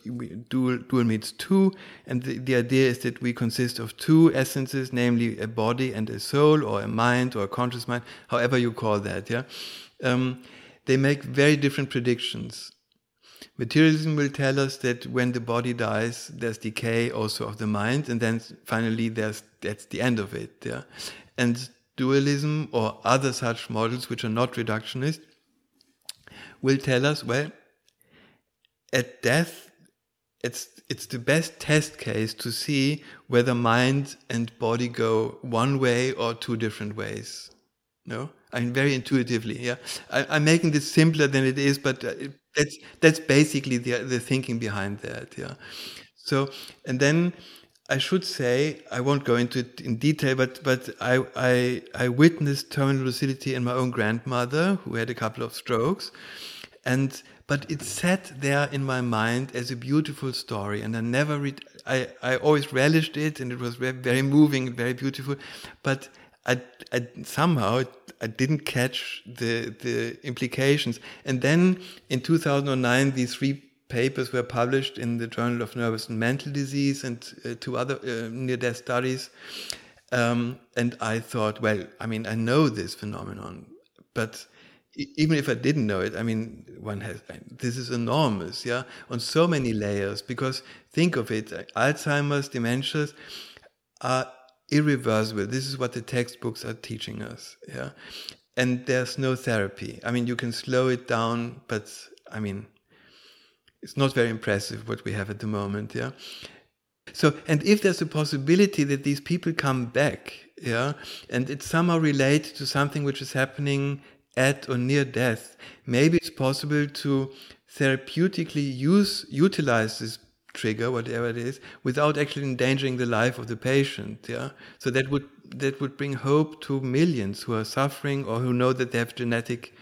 dual, dual means two. And the, the idea is that we consist of two essences, namely a body and a soul, or a mind, or a conscious mind, however you call that. Yeah. Um, they make very different predictions. Materialism will tell us that when the body dies, there's decay also of the mind, and then finally there's that's the end of it. Yeah. And dualism or other such models which are not reductionist will tell us, well, at death, it's it's the best test case to see whether mind and body go one way or two different ways. No, I mean very intuitively. Yeah, I, am making this simpler than it is, but uh, that's that's basically the the thinking behind that. Yeah. So and then I should say, I won't go into it in detail, but, but I, I, I witnessed terminal lucidity in my own grandmother, who had a couple of strokes. And, but it sat there in my mind as a beautiful story. And I never read, I, I always relished it and it was very, very moving very beautiful. But I, I somehow I didn't catch the, the implications. And then in 2009, these three papers were published in the Journal of Nervous and Mental Disease and uh, two other uh, near death studies. Um, and I thought, well, I mean, I know this phenomenon, but even if I didn't know it, I mean, one has, this is enormous, yeah, on so many layers. Because think of it Alzheimer's, dementias are irreversible. This is what the textbooks are teaching us, yeah. And there's no therapy. I mean, you can slow it down, but I mean, it's not very impressive what we have at the moment, yeah. So, and if there's a possibility that these people come back, yeah, and it's somehow related to something which is happening at or near death, maybe it's possible to therapeutically use utilize this trigger, whatever it is, without actually endangering the life of the patient. Yeah, so that would that would bring hope to millions who are suffering or who know that they have genetic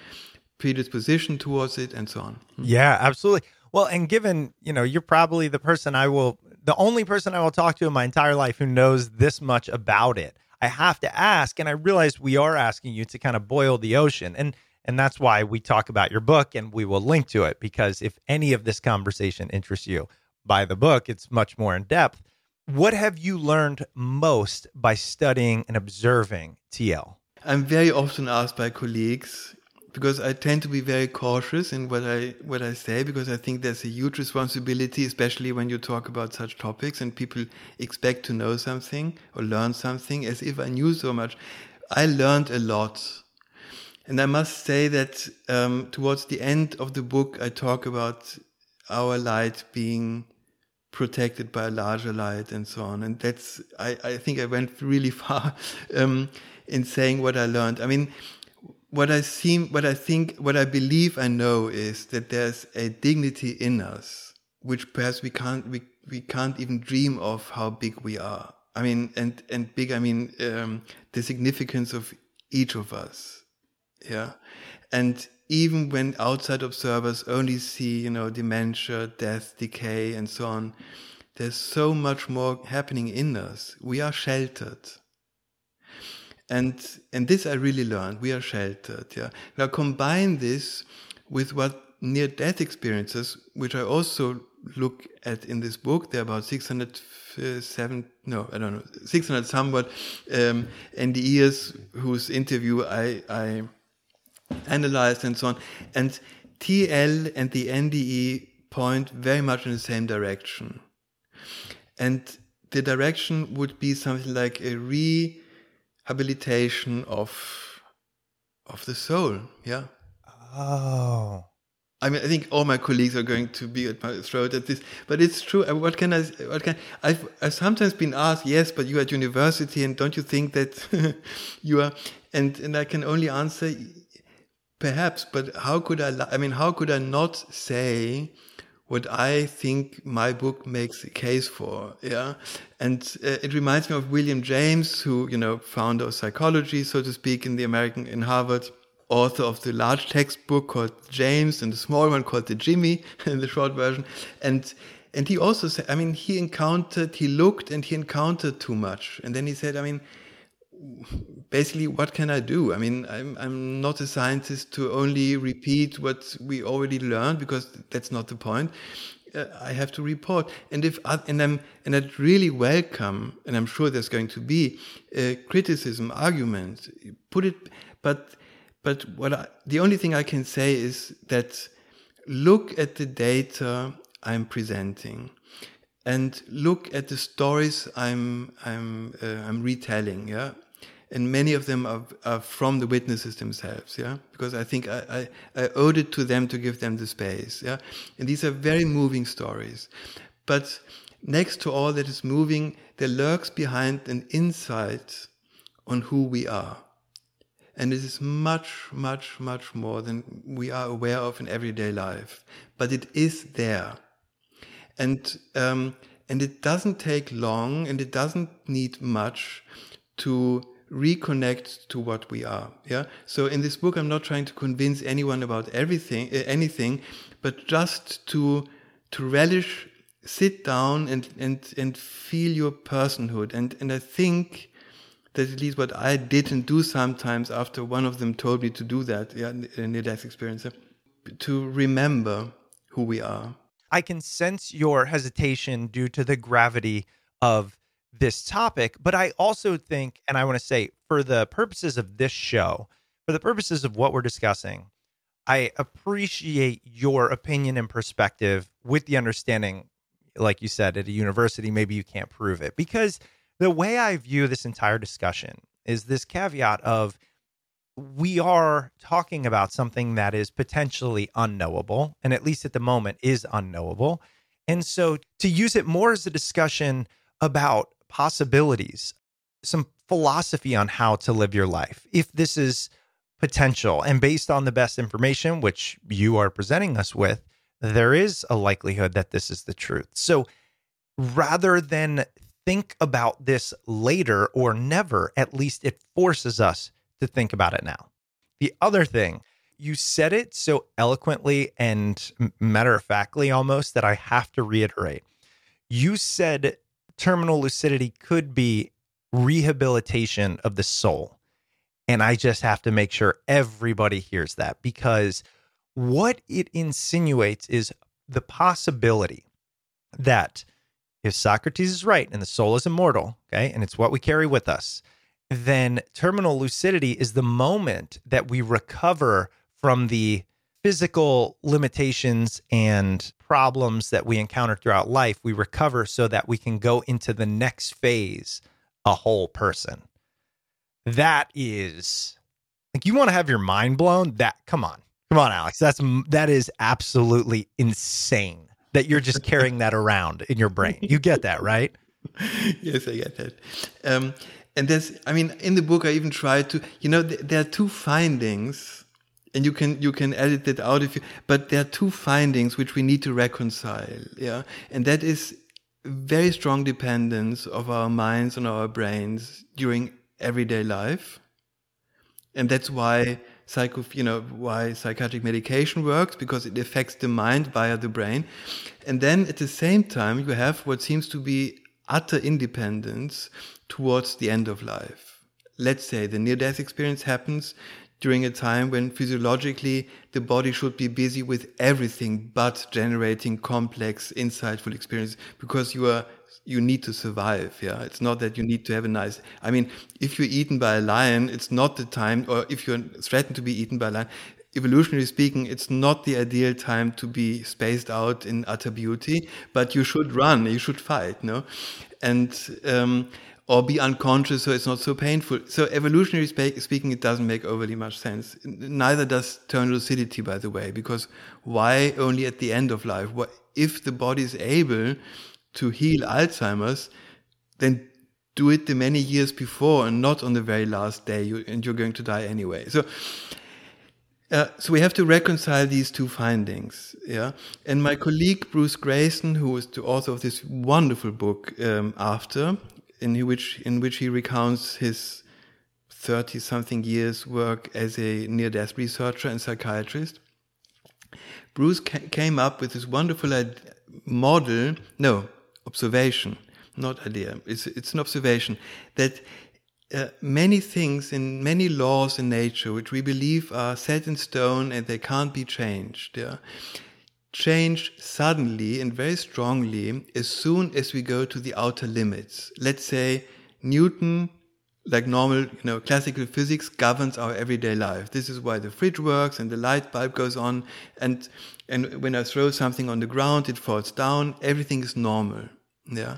predisposition towards it, and so on. Hmm. Yeah, absolutely. Well, and given, you know, you're probably the person I will, the only person I will talk to in my entire life who knows this much about it. I have to ask, and I realize we are asking you to kind of boil the ocean. And and that's why we talk about your book and we will link to it because if any of this conversation interests you, by the book, it's much more in depth. What have you learned most by studying and observing TL? I'm very often asked by colleagues, because I tend to be very cautious in what I what I say because I think there's a huge responsibility, especially when you talk about such topics and people expect to know something or learn something as if I knew so much. I learned a lot, and I must say that um, towards the end of the book, I talk about our light being protected by a larger light and so on, and that's I, I think I went really far um, in saying what I learned. I mean what I seem, what I think, what I believe I know is that there's a dignity in us, which perhaps we can't, we, we can't even dream of how big we are. I mean, and, and big, I mean, um, the significance of each of us. Yeah. And even when outside observers only see, you know, dementia, death, decay, and so on, there's so much more happening in us. We are sheltered and and this I really learned. We are sheltered. Yeah. Now combine this with what near death experiences, which I also look at in this book. There are about 607, no, I don't know, 600 somewhat um, NDEs whose interview I, I analyzed and so on. And TL and the NDE point very much in the same direction. And the direction would be something like a re habilitation of of the soul. Yeah. Oh. I mean, I think all my colleagues are going to be at my throat at this, but it's true. Uh, what can I? What can I've, I've sometimes been asked, yes, but you're at university, and don't you think that you are? And and I can only answer, perhaps. But how could I? I mean, how could I not say what I think my book makes a case for. Yeah. And uh, it reminds me of William James, who, you know, founder of psychology, so to speak, in the American, in Harvard, author of the large textbook called James and the small one called the Jimmy in the short version. And, and he also said, I mean, he encountered, he looked and he encountered too much. And then he said, I mean, basically, what can I do? I mean, I'm, I'm not a scientist to only repeat what we already learned because that's not the point. Uh, I have to report, and if I, and I'm and I'd really welcome, and I'm sure there's going to be uh, criticism, argument, put it, but but what I, the only thing I can say is that look at the data I'm presenting and look at the stories I'm I'm uh, I'm retelling. Yeah, and many of them are, are from the witnesses themselves. Yeah, because I think I, I I owed it to them to give them the space. Yeah, and these are very moving stories, but next to all that is moving, there lurks behind an insight on who we are. And it is much, much, much more than we are aware of in everyday life. But it is there and um, and it doesn't take long and it doesn't need much to reconnect to what we are yeah? So in this book i'm not trying to convince anyone about everything uh, anything but just to to relish sit down and and and feel your personhood. And and i think that at least what i didn't do sometimes after one of them told me to do that yeah in near death experience to remember who we are. I can sense your hesitation due to the gravity of this topic, but I also think, and I want to say, for the purposes of this show, for the purposes of what we're discussing, I appreciate your opinion and perspective with the understanding, like you said, at a university, maybe you can't prove it. Because the way I view this entire discussion is this caveat of we are talking about something that is potentially unknowable, and at least at the moment is unknowable. And so to use it more as a discussion about possibilities, some philosophy on how to live your life, if this is potential and based on the best information, which you are presenting us with, there is a likelihood that this is the truth. So rather than think about this later or never, at least it forces us to think about it now. The other thing, you said it so eloquently and matter of factly almost that I have to reiterate. You said terminal lucidity could be rehabilitation of the soul. And I just have to make sure everybody hears that because what it insinuates is the possibility that if Socrates is right and the soul is immortal, okay, and it's what we carry with us, then terminal lucidity is the moment that we recover from the physical limitations and problems that we encounter throughout life. We recover so that we can go into the next phase a whole person. That is like you want to have your mind blown. That come on, come on, Alex. That's that is absolutely insane that you're just carrying that around in your brain. You get that, right? yes, I get that. Um, and there's i mean in the book i even tried to you know th there are two findings and you can you can edit that out if you but there are two findings which we need to reconcile yeah? And that is very strong dependence of our minds on our brains during everyday life. And that's why psycho you know why psychiatric medication works because it affects the mind via the brain. And then at the same time you have what seems to be utter independence towards the end of life. Let's say the near death experience happens during a time when physiologically the body should be busy with everything but generating complex, insightful experiences because you are you need to survive. Yeah, it's not that you need to have a nice. I mean, if you're eaten by a lion, it's not the time, or if you're threatened to be eaten by a lion, evolutionarily speaking, it's not the ideal time to be spaced out in utter beauty, but you should run, you should fight, no? And um, or be unconscious so it's not so painful. So evolutionary speaking, it doesn't make overly much sense. Neither does terminal lucidity, by the way, because why only at the end of life? If the body is able to heal Alzheimer's, then do it the many years before and not on the very last day, you, and you're going to die anyway. So, uh, so we have to reconcile these two findings. Yeah, and my colleague Bruce Greyson, who is the author of this wonderful book um, After, in which in which he recounts his 30 something years work as a near death researcher and psychiatrist bruce ca- came up with this wonderful model no observation not idea it's it's an observation that uh, many things in many laws in nature which we believe are set in stone and they can't be changed. Yeah? Change suddenly and very strongly as soon as we go to the outer limits. Let's say Newton like normal, you know, classical physics governs our everyday life. This is why the fridge works and the light bulb goes on. And, and when I throw something on the ground, it falls down. Everything is normal. Yeah.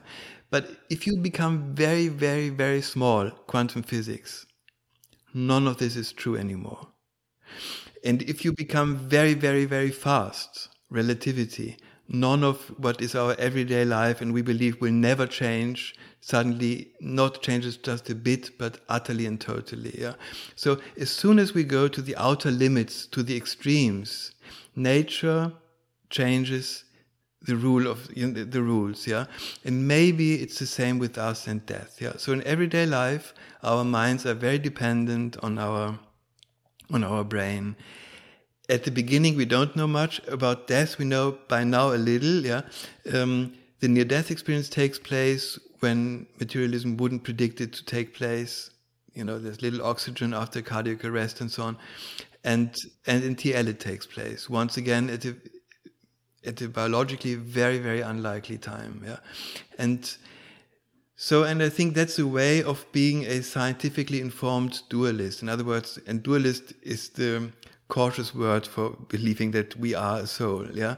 But if you become very, very, very small, quantum physics, none of this is true anymore. And if you become very, very, very fast, relativity, none of what is our everyday life and we believe will never change. Suddenly not changes just a bit but utterly and totally yeah? So as soon as we go to the outer limits to the extremes nature changes the rule of you know, the rules yeah? And maybe it's the same with us and death yeah? So in everyday life our minds are very dependent on our on our brain at the beginning we don't know much about death. We know by now a little yeah. Um, the near death experience takes place when materialism wouldn't predict it to take place. You know there's little oxygen after cardiac arrest and so on. And and in tl it takes place. Once again at a at a biologically very very unlikely time yeah. And so, and I think that's a way of being a scientifically informed dualist. In other words, and dualist is the cautious word for believing that we are a soul, yeah,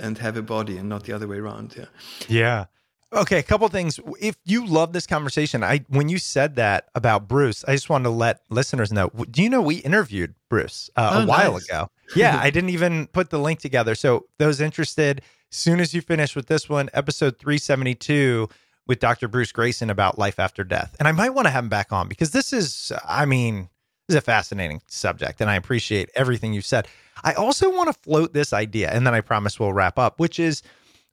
and have a body and not the other way around, yeah. Yeah. Okay, a couple things. If you love this conversation, I when you said that about Bruce, I just wanted to let listeners know. Do you know we interviewed Bruce uh, oh, a while nice. ago? Yeah, I didn't even put the link together. So those interested, soon as you finish with this one, episode 372 with Dr. Bruce Greyson about life after death. And I might want to have him back on because this is I mean, is a fascinating subject and I appreciate everything you've said. I also want to float this idea and then I promise we'll wrap up, which is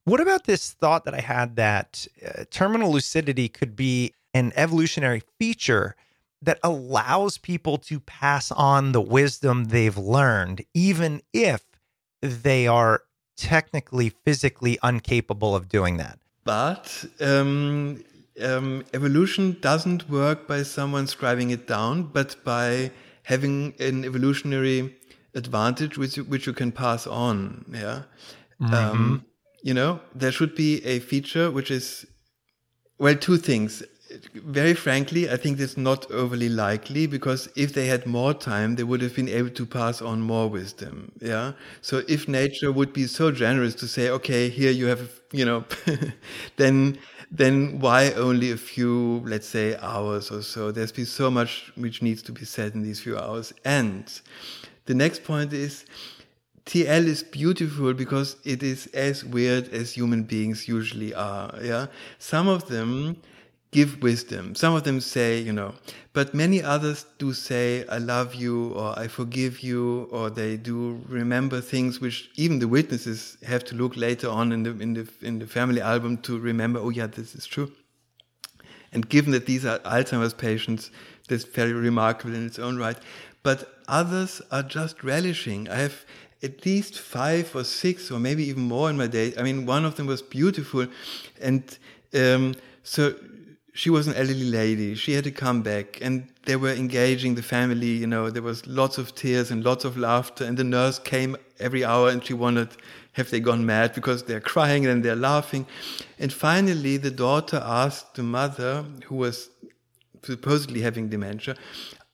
what about this thought that I had that uh, terminal lucidity could be an evolutionary feature that allows people to pass on the wisdom they've learned, even if they are technically, physically incapable of doing that? But um, um, evolution doesn't work by someone scribing it down, but by having an evolutionary advantage which which you can pass on. Yeah. Mm-hmm. Um, you know, there should be a feature which is, well, two things. Very frankly, I think it's not overly likely because if they had more time, they would have been able to pass on more wisdom. Yeah. So if nature would be so generous to say, okay, here you have, you know, then, then why only a few, let's say, hours or so? There's been so much which needs to be said in these few hours. And the next point is, TL is beautiful because it is as weird as human beings usually are. Yeah. Some of them give wisdom. Some of them say, you know, but many others do say, I love you or I forgive you, or they do remember things which even the witnesses have to look later on in the, in the, in the family album to remember, oh yeah, this is true. And given that these are Alzheimer's patients, that's very remarkable in its own right. But others are just relishing. I have at least five or six or maybe even more in my day. I mean, one of them was beautiful. And um, so she was an elderly lady. She had to come back and they were engaging the family. You know, there was lots of tears and lots of laughter. And the nurse came every hour and she wondered, have they gone mad because they're crying and they're laughing? And finally, the daughter asked the mother, who was supposedly having dementia,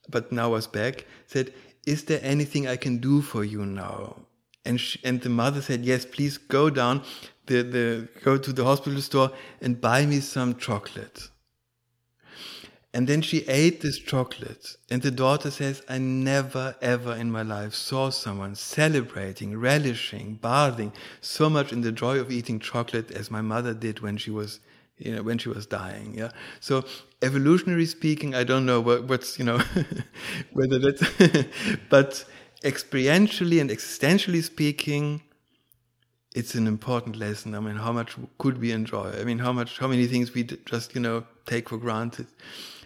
but now was back, said, is there anything I can do for you now? And she, and the mother said, yes, please go down, the, the, go to the hospital store and buy me some chocolate. And then she ate this chocolate. And the daughter says, I never ever in my life saw someone celebrating, relishing, bathing so much in the joy of eating chocolate as my mother did when she was you know, when she was dying. Yeah. So evolutionary speaking, I don't know what, what's, you know, whether that's, but experientially and existentially speaking, it's an important lesson. I mean, how much could we enjoy? I mean, how much, how many things we just, you know, take for granted.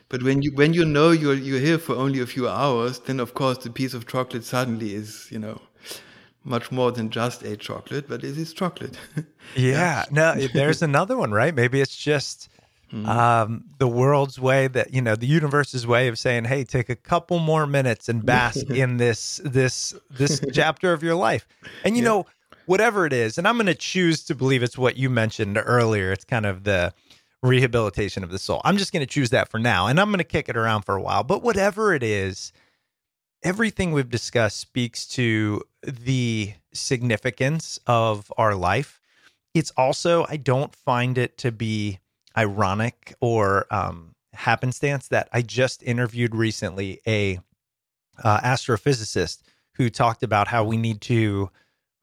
But when you, when you know you're, you're here for only a few hours, then of course the piece of chocolate suddenly is, you know, much more than just a chocolate, but it is chocolate. yeah. No, there's another one, right? Maybe it's just um, the world's way that you know the universe's way of saying hey take a couple more minutes and bask in this this this chapter of your life and you know whatever it is and i'm going to choose to believe it's what you mentioned earlier it's kind of the rehabilitation of the soul i'm just going to choose that for now and i'm going to kick it around for a while but whatever it is everything we've discussed speaks to the significance of our life it's also i don't find it to be ironic or um, happenstance that I just interviewed recently a uh, astrophysicist who talked about how we need to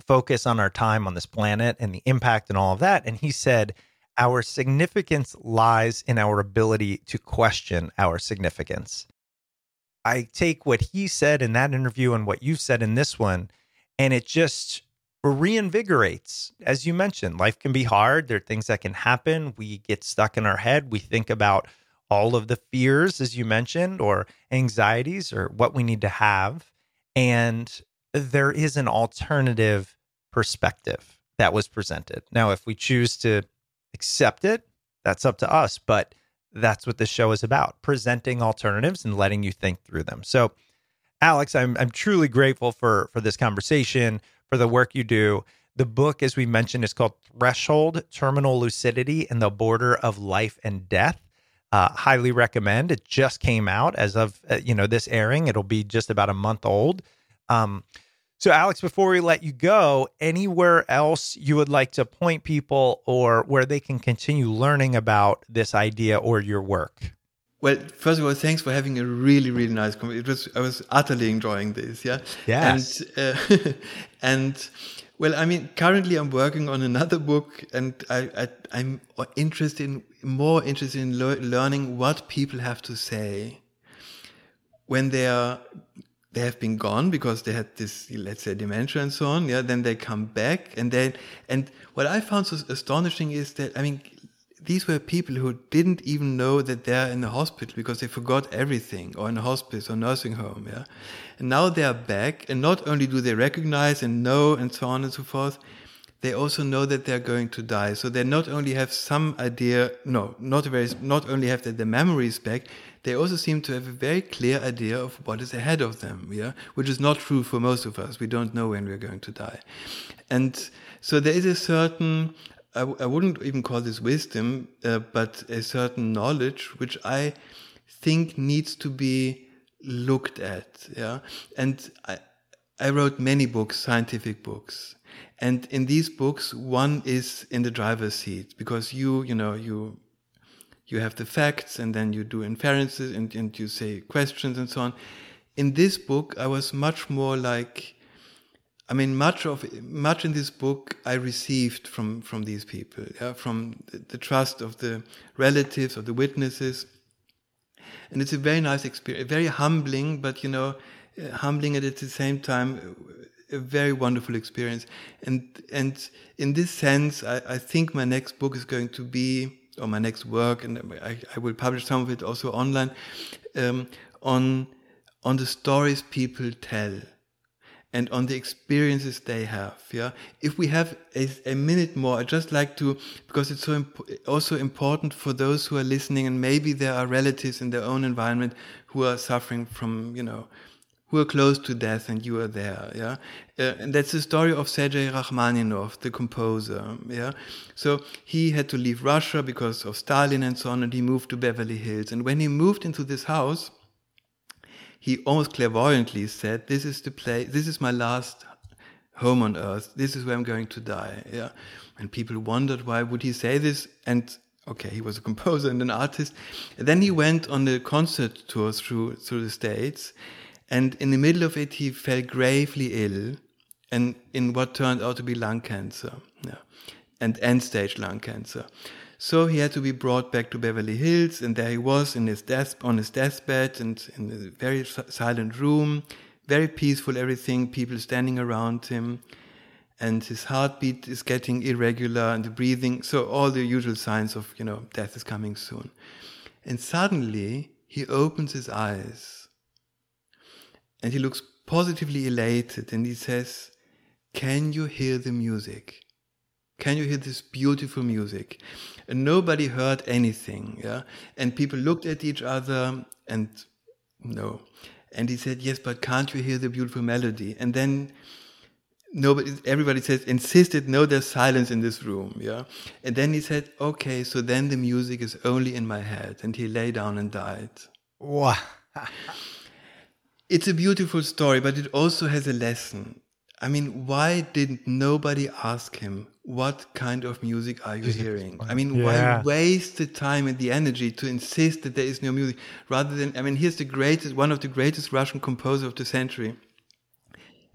focus on our time on this planet and the impact and all of that. And he said, Our significance lies in our ability to question our significance. I take what he said in that interview and what you said in this one, and it just reinvigorates. As you mentioned, life can be hard. There are things that can happen. We get stuck in our head. We think about all of the fears, as you mentioned, or anxieties, or what we need to have. And there is an alternative perspective that was presented. Now, if we choose to accept it, that's up to us. But that's what this show is about presenting alternatives and letting you think through them. So, Alex, I'm, I'm truly grateful for, for this conversation for the work you do. The book, as we mentioned, is called Threshold Terminal Lucidity and the Border of Life and Death. Uh, highly recommend. It just came out as of uh, you know this airing. It'll be just about a month old. Um, so, Alex, before we let you go, anywhere else you would like to point people or where they can continue learning about this idea or your work? Well, first of all, thanks for having a really, really nice conversation. It was I was utterly enjoying this. Yeah. Yes. And uh, and well, I mean, currently I'm working on another book, and I, I am interested in more interested in le learning what people have to say when they are they have been gone because they had this let's say dementia and so on. Yeah. Then they come back, and then and what I found so astonishing is that I mean these were people who didn't even know that they're in the hospital because they forgot everything or in a hospice or nursing home yeah and now they are back and not only do they recognize and know and so on and so forth they also know that they're going to die so they not only have some idea no not very not only have the memories back they also seem to have a very clear idea of what is ahead of them yeah? Which is not true for most of us. We don't know when we're going to die. And so there is a certain I, I wouldn't even call this wisdom, uh, but a certain knowledge which I think needs to be looked at. Yeah, and I, I wrote many books, scientific books, and in these books, one is in the driver's seat because you, you know, you you have the facts and then you do inferences and, and you say questions and so on. In this book, I was much more like I mean, much of much in this book I received from from these people, yeah, from the, the, trust of the relatives of the witnesses, and it's a very nice experience, very humbling, but you know, humbling and at the same time a very wonderful experience. And and in this sense, I, I think my next book is going to be, or my next work, and I, I will publish some of it also online, um, on on the stories people tell and on the experiences they have. Yeah, if we have a, a minute more, I'd just like to because it's so imp also important for those who are listening, and maybe there are relatives in their own environment who are suffering from you know who are close to death and you are there yeah uh, and that's the story of Sergei Rachmaninov the composer yeah so he had to leave Russia because of Stalin and so on and he moved to Beverly Hills and when he moved into this house he almost clairvoyantly said, "This is the place. This is my last home on earth. This is where I'm going to die." Yeah, and people wondered why would he say this. And okay, he was a composer and an artist. And then he went on a concert tour through through the states, and in the middle of it, he fell gravely ill, and in what turned out to be lung cancer. Yeah, and end stage lung cancer. So he had to be brought back to Beverly Hills, and there he was in his death on his deathbed and in a very silent room, very peaceful, everything, people standing around him, and his heartbeat is getting irregular and the breathing, so all the usual signs of you know death is coming soon. And suddenly he opens his eyes, and he looks positively elated, and he says, "Can you hear the music?" Can you hear this beautiful music? And nobody heard anything. Yeah. And people looked at each other and no. And he said, Yes, but can't you hear the beautiful melody? And then nobody everybody says insisted no there's silence in this room yeah and then he said okay so then the music is only in my head and he lay down and died wow it's a beautiful story but it also has a lesson i mean why didn't nobody ask him what kind of music are you hearing i mean Yeah. why waste the time and the energy to insist that there is no music rather than i mean here's the greatest one of the greatest russian composer of the century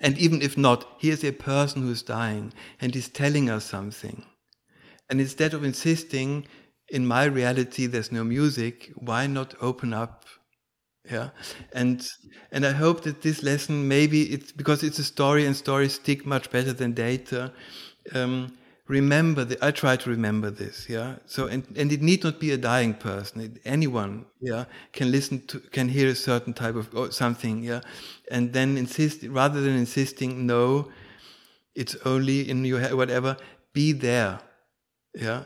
and even if not, here's a person who's dying and is telling us something. And instead of insisting, in my reality, there's no music, why not open up? Yeah. And, and I hope that this lesson, maybe it's because it's a story and stories stick much better than data. Um, remember that I try to remember this. Yeah. So, and, and it need not be a dying person. It, anyone, yeah, can listen to, can hear a certain type of or something. Yeah. And then insist, rather than insisting, no, it's only in your head, whatever, be there. Yeah.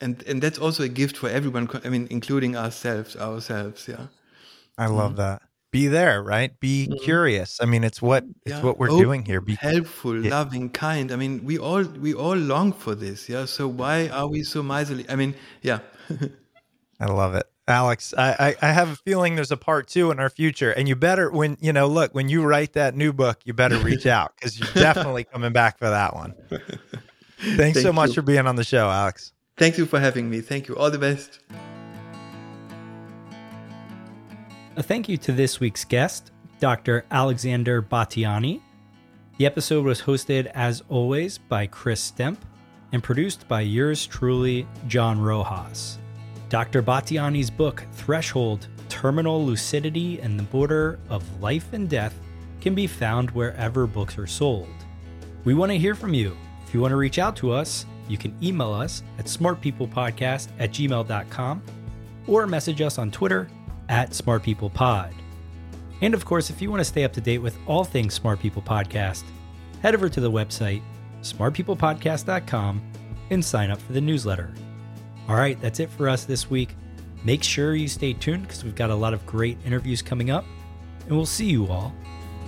And, and that's also a gift for everyone. I mean, including ourselves, ourselves. Yeah. I love mm-hmm. that. Be there, right? Be mm-hmm. curious. I mean, it's what it's Yeah, what we're open, doing here. Be helpful, Yeah. loving, kind. I mean, we all we all long for this. Yeah. So why are we so miserly? I mean, yeah. I love it. Alex, I, I, I have a feeling there's a part two in our future. And you better, when, you know, look, when you write that new book, you better reach out because you're definitely coming back for that one. Thanks so much you. for being on the show, Alex. Thank you for having me. Thank you. All the best. A thank you to this week's guest, Dr. Alexander Batthyany. The episode was hosted, as always, by Chris Stemp and produced by yours truly, John Rojas. Dr. Batthyany's book, Threshold Terminal Lucidity and the Border of Life and Death, can be found wherever books are sold. We want to hear from you. If you want to reach out to us, you can email us at smartpeoplepodcast at gmail.com or message us on Twitter at Smart People Pod. And of course, if you want to stay up to date with all things Smart People Podcast, head over to the website smartpeoplepodcast.com and sign up for the newsletter. All right, that's it for us this week. Make sure you stay tuned because we've got a lot of great interviews coming up, and we'll see you all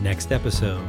next episode.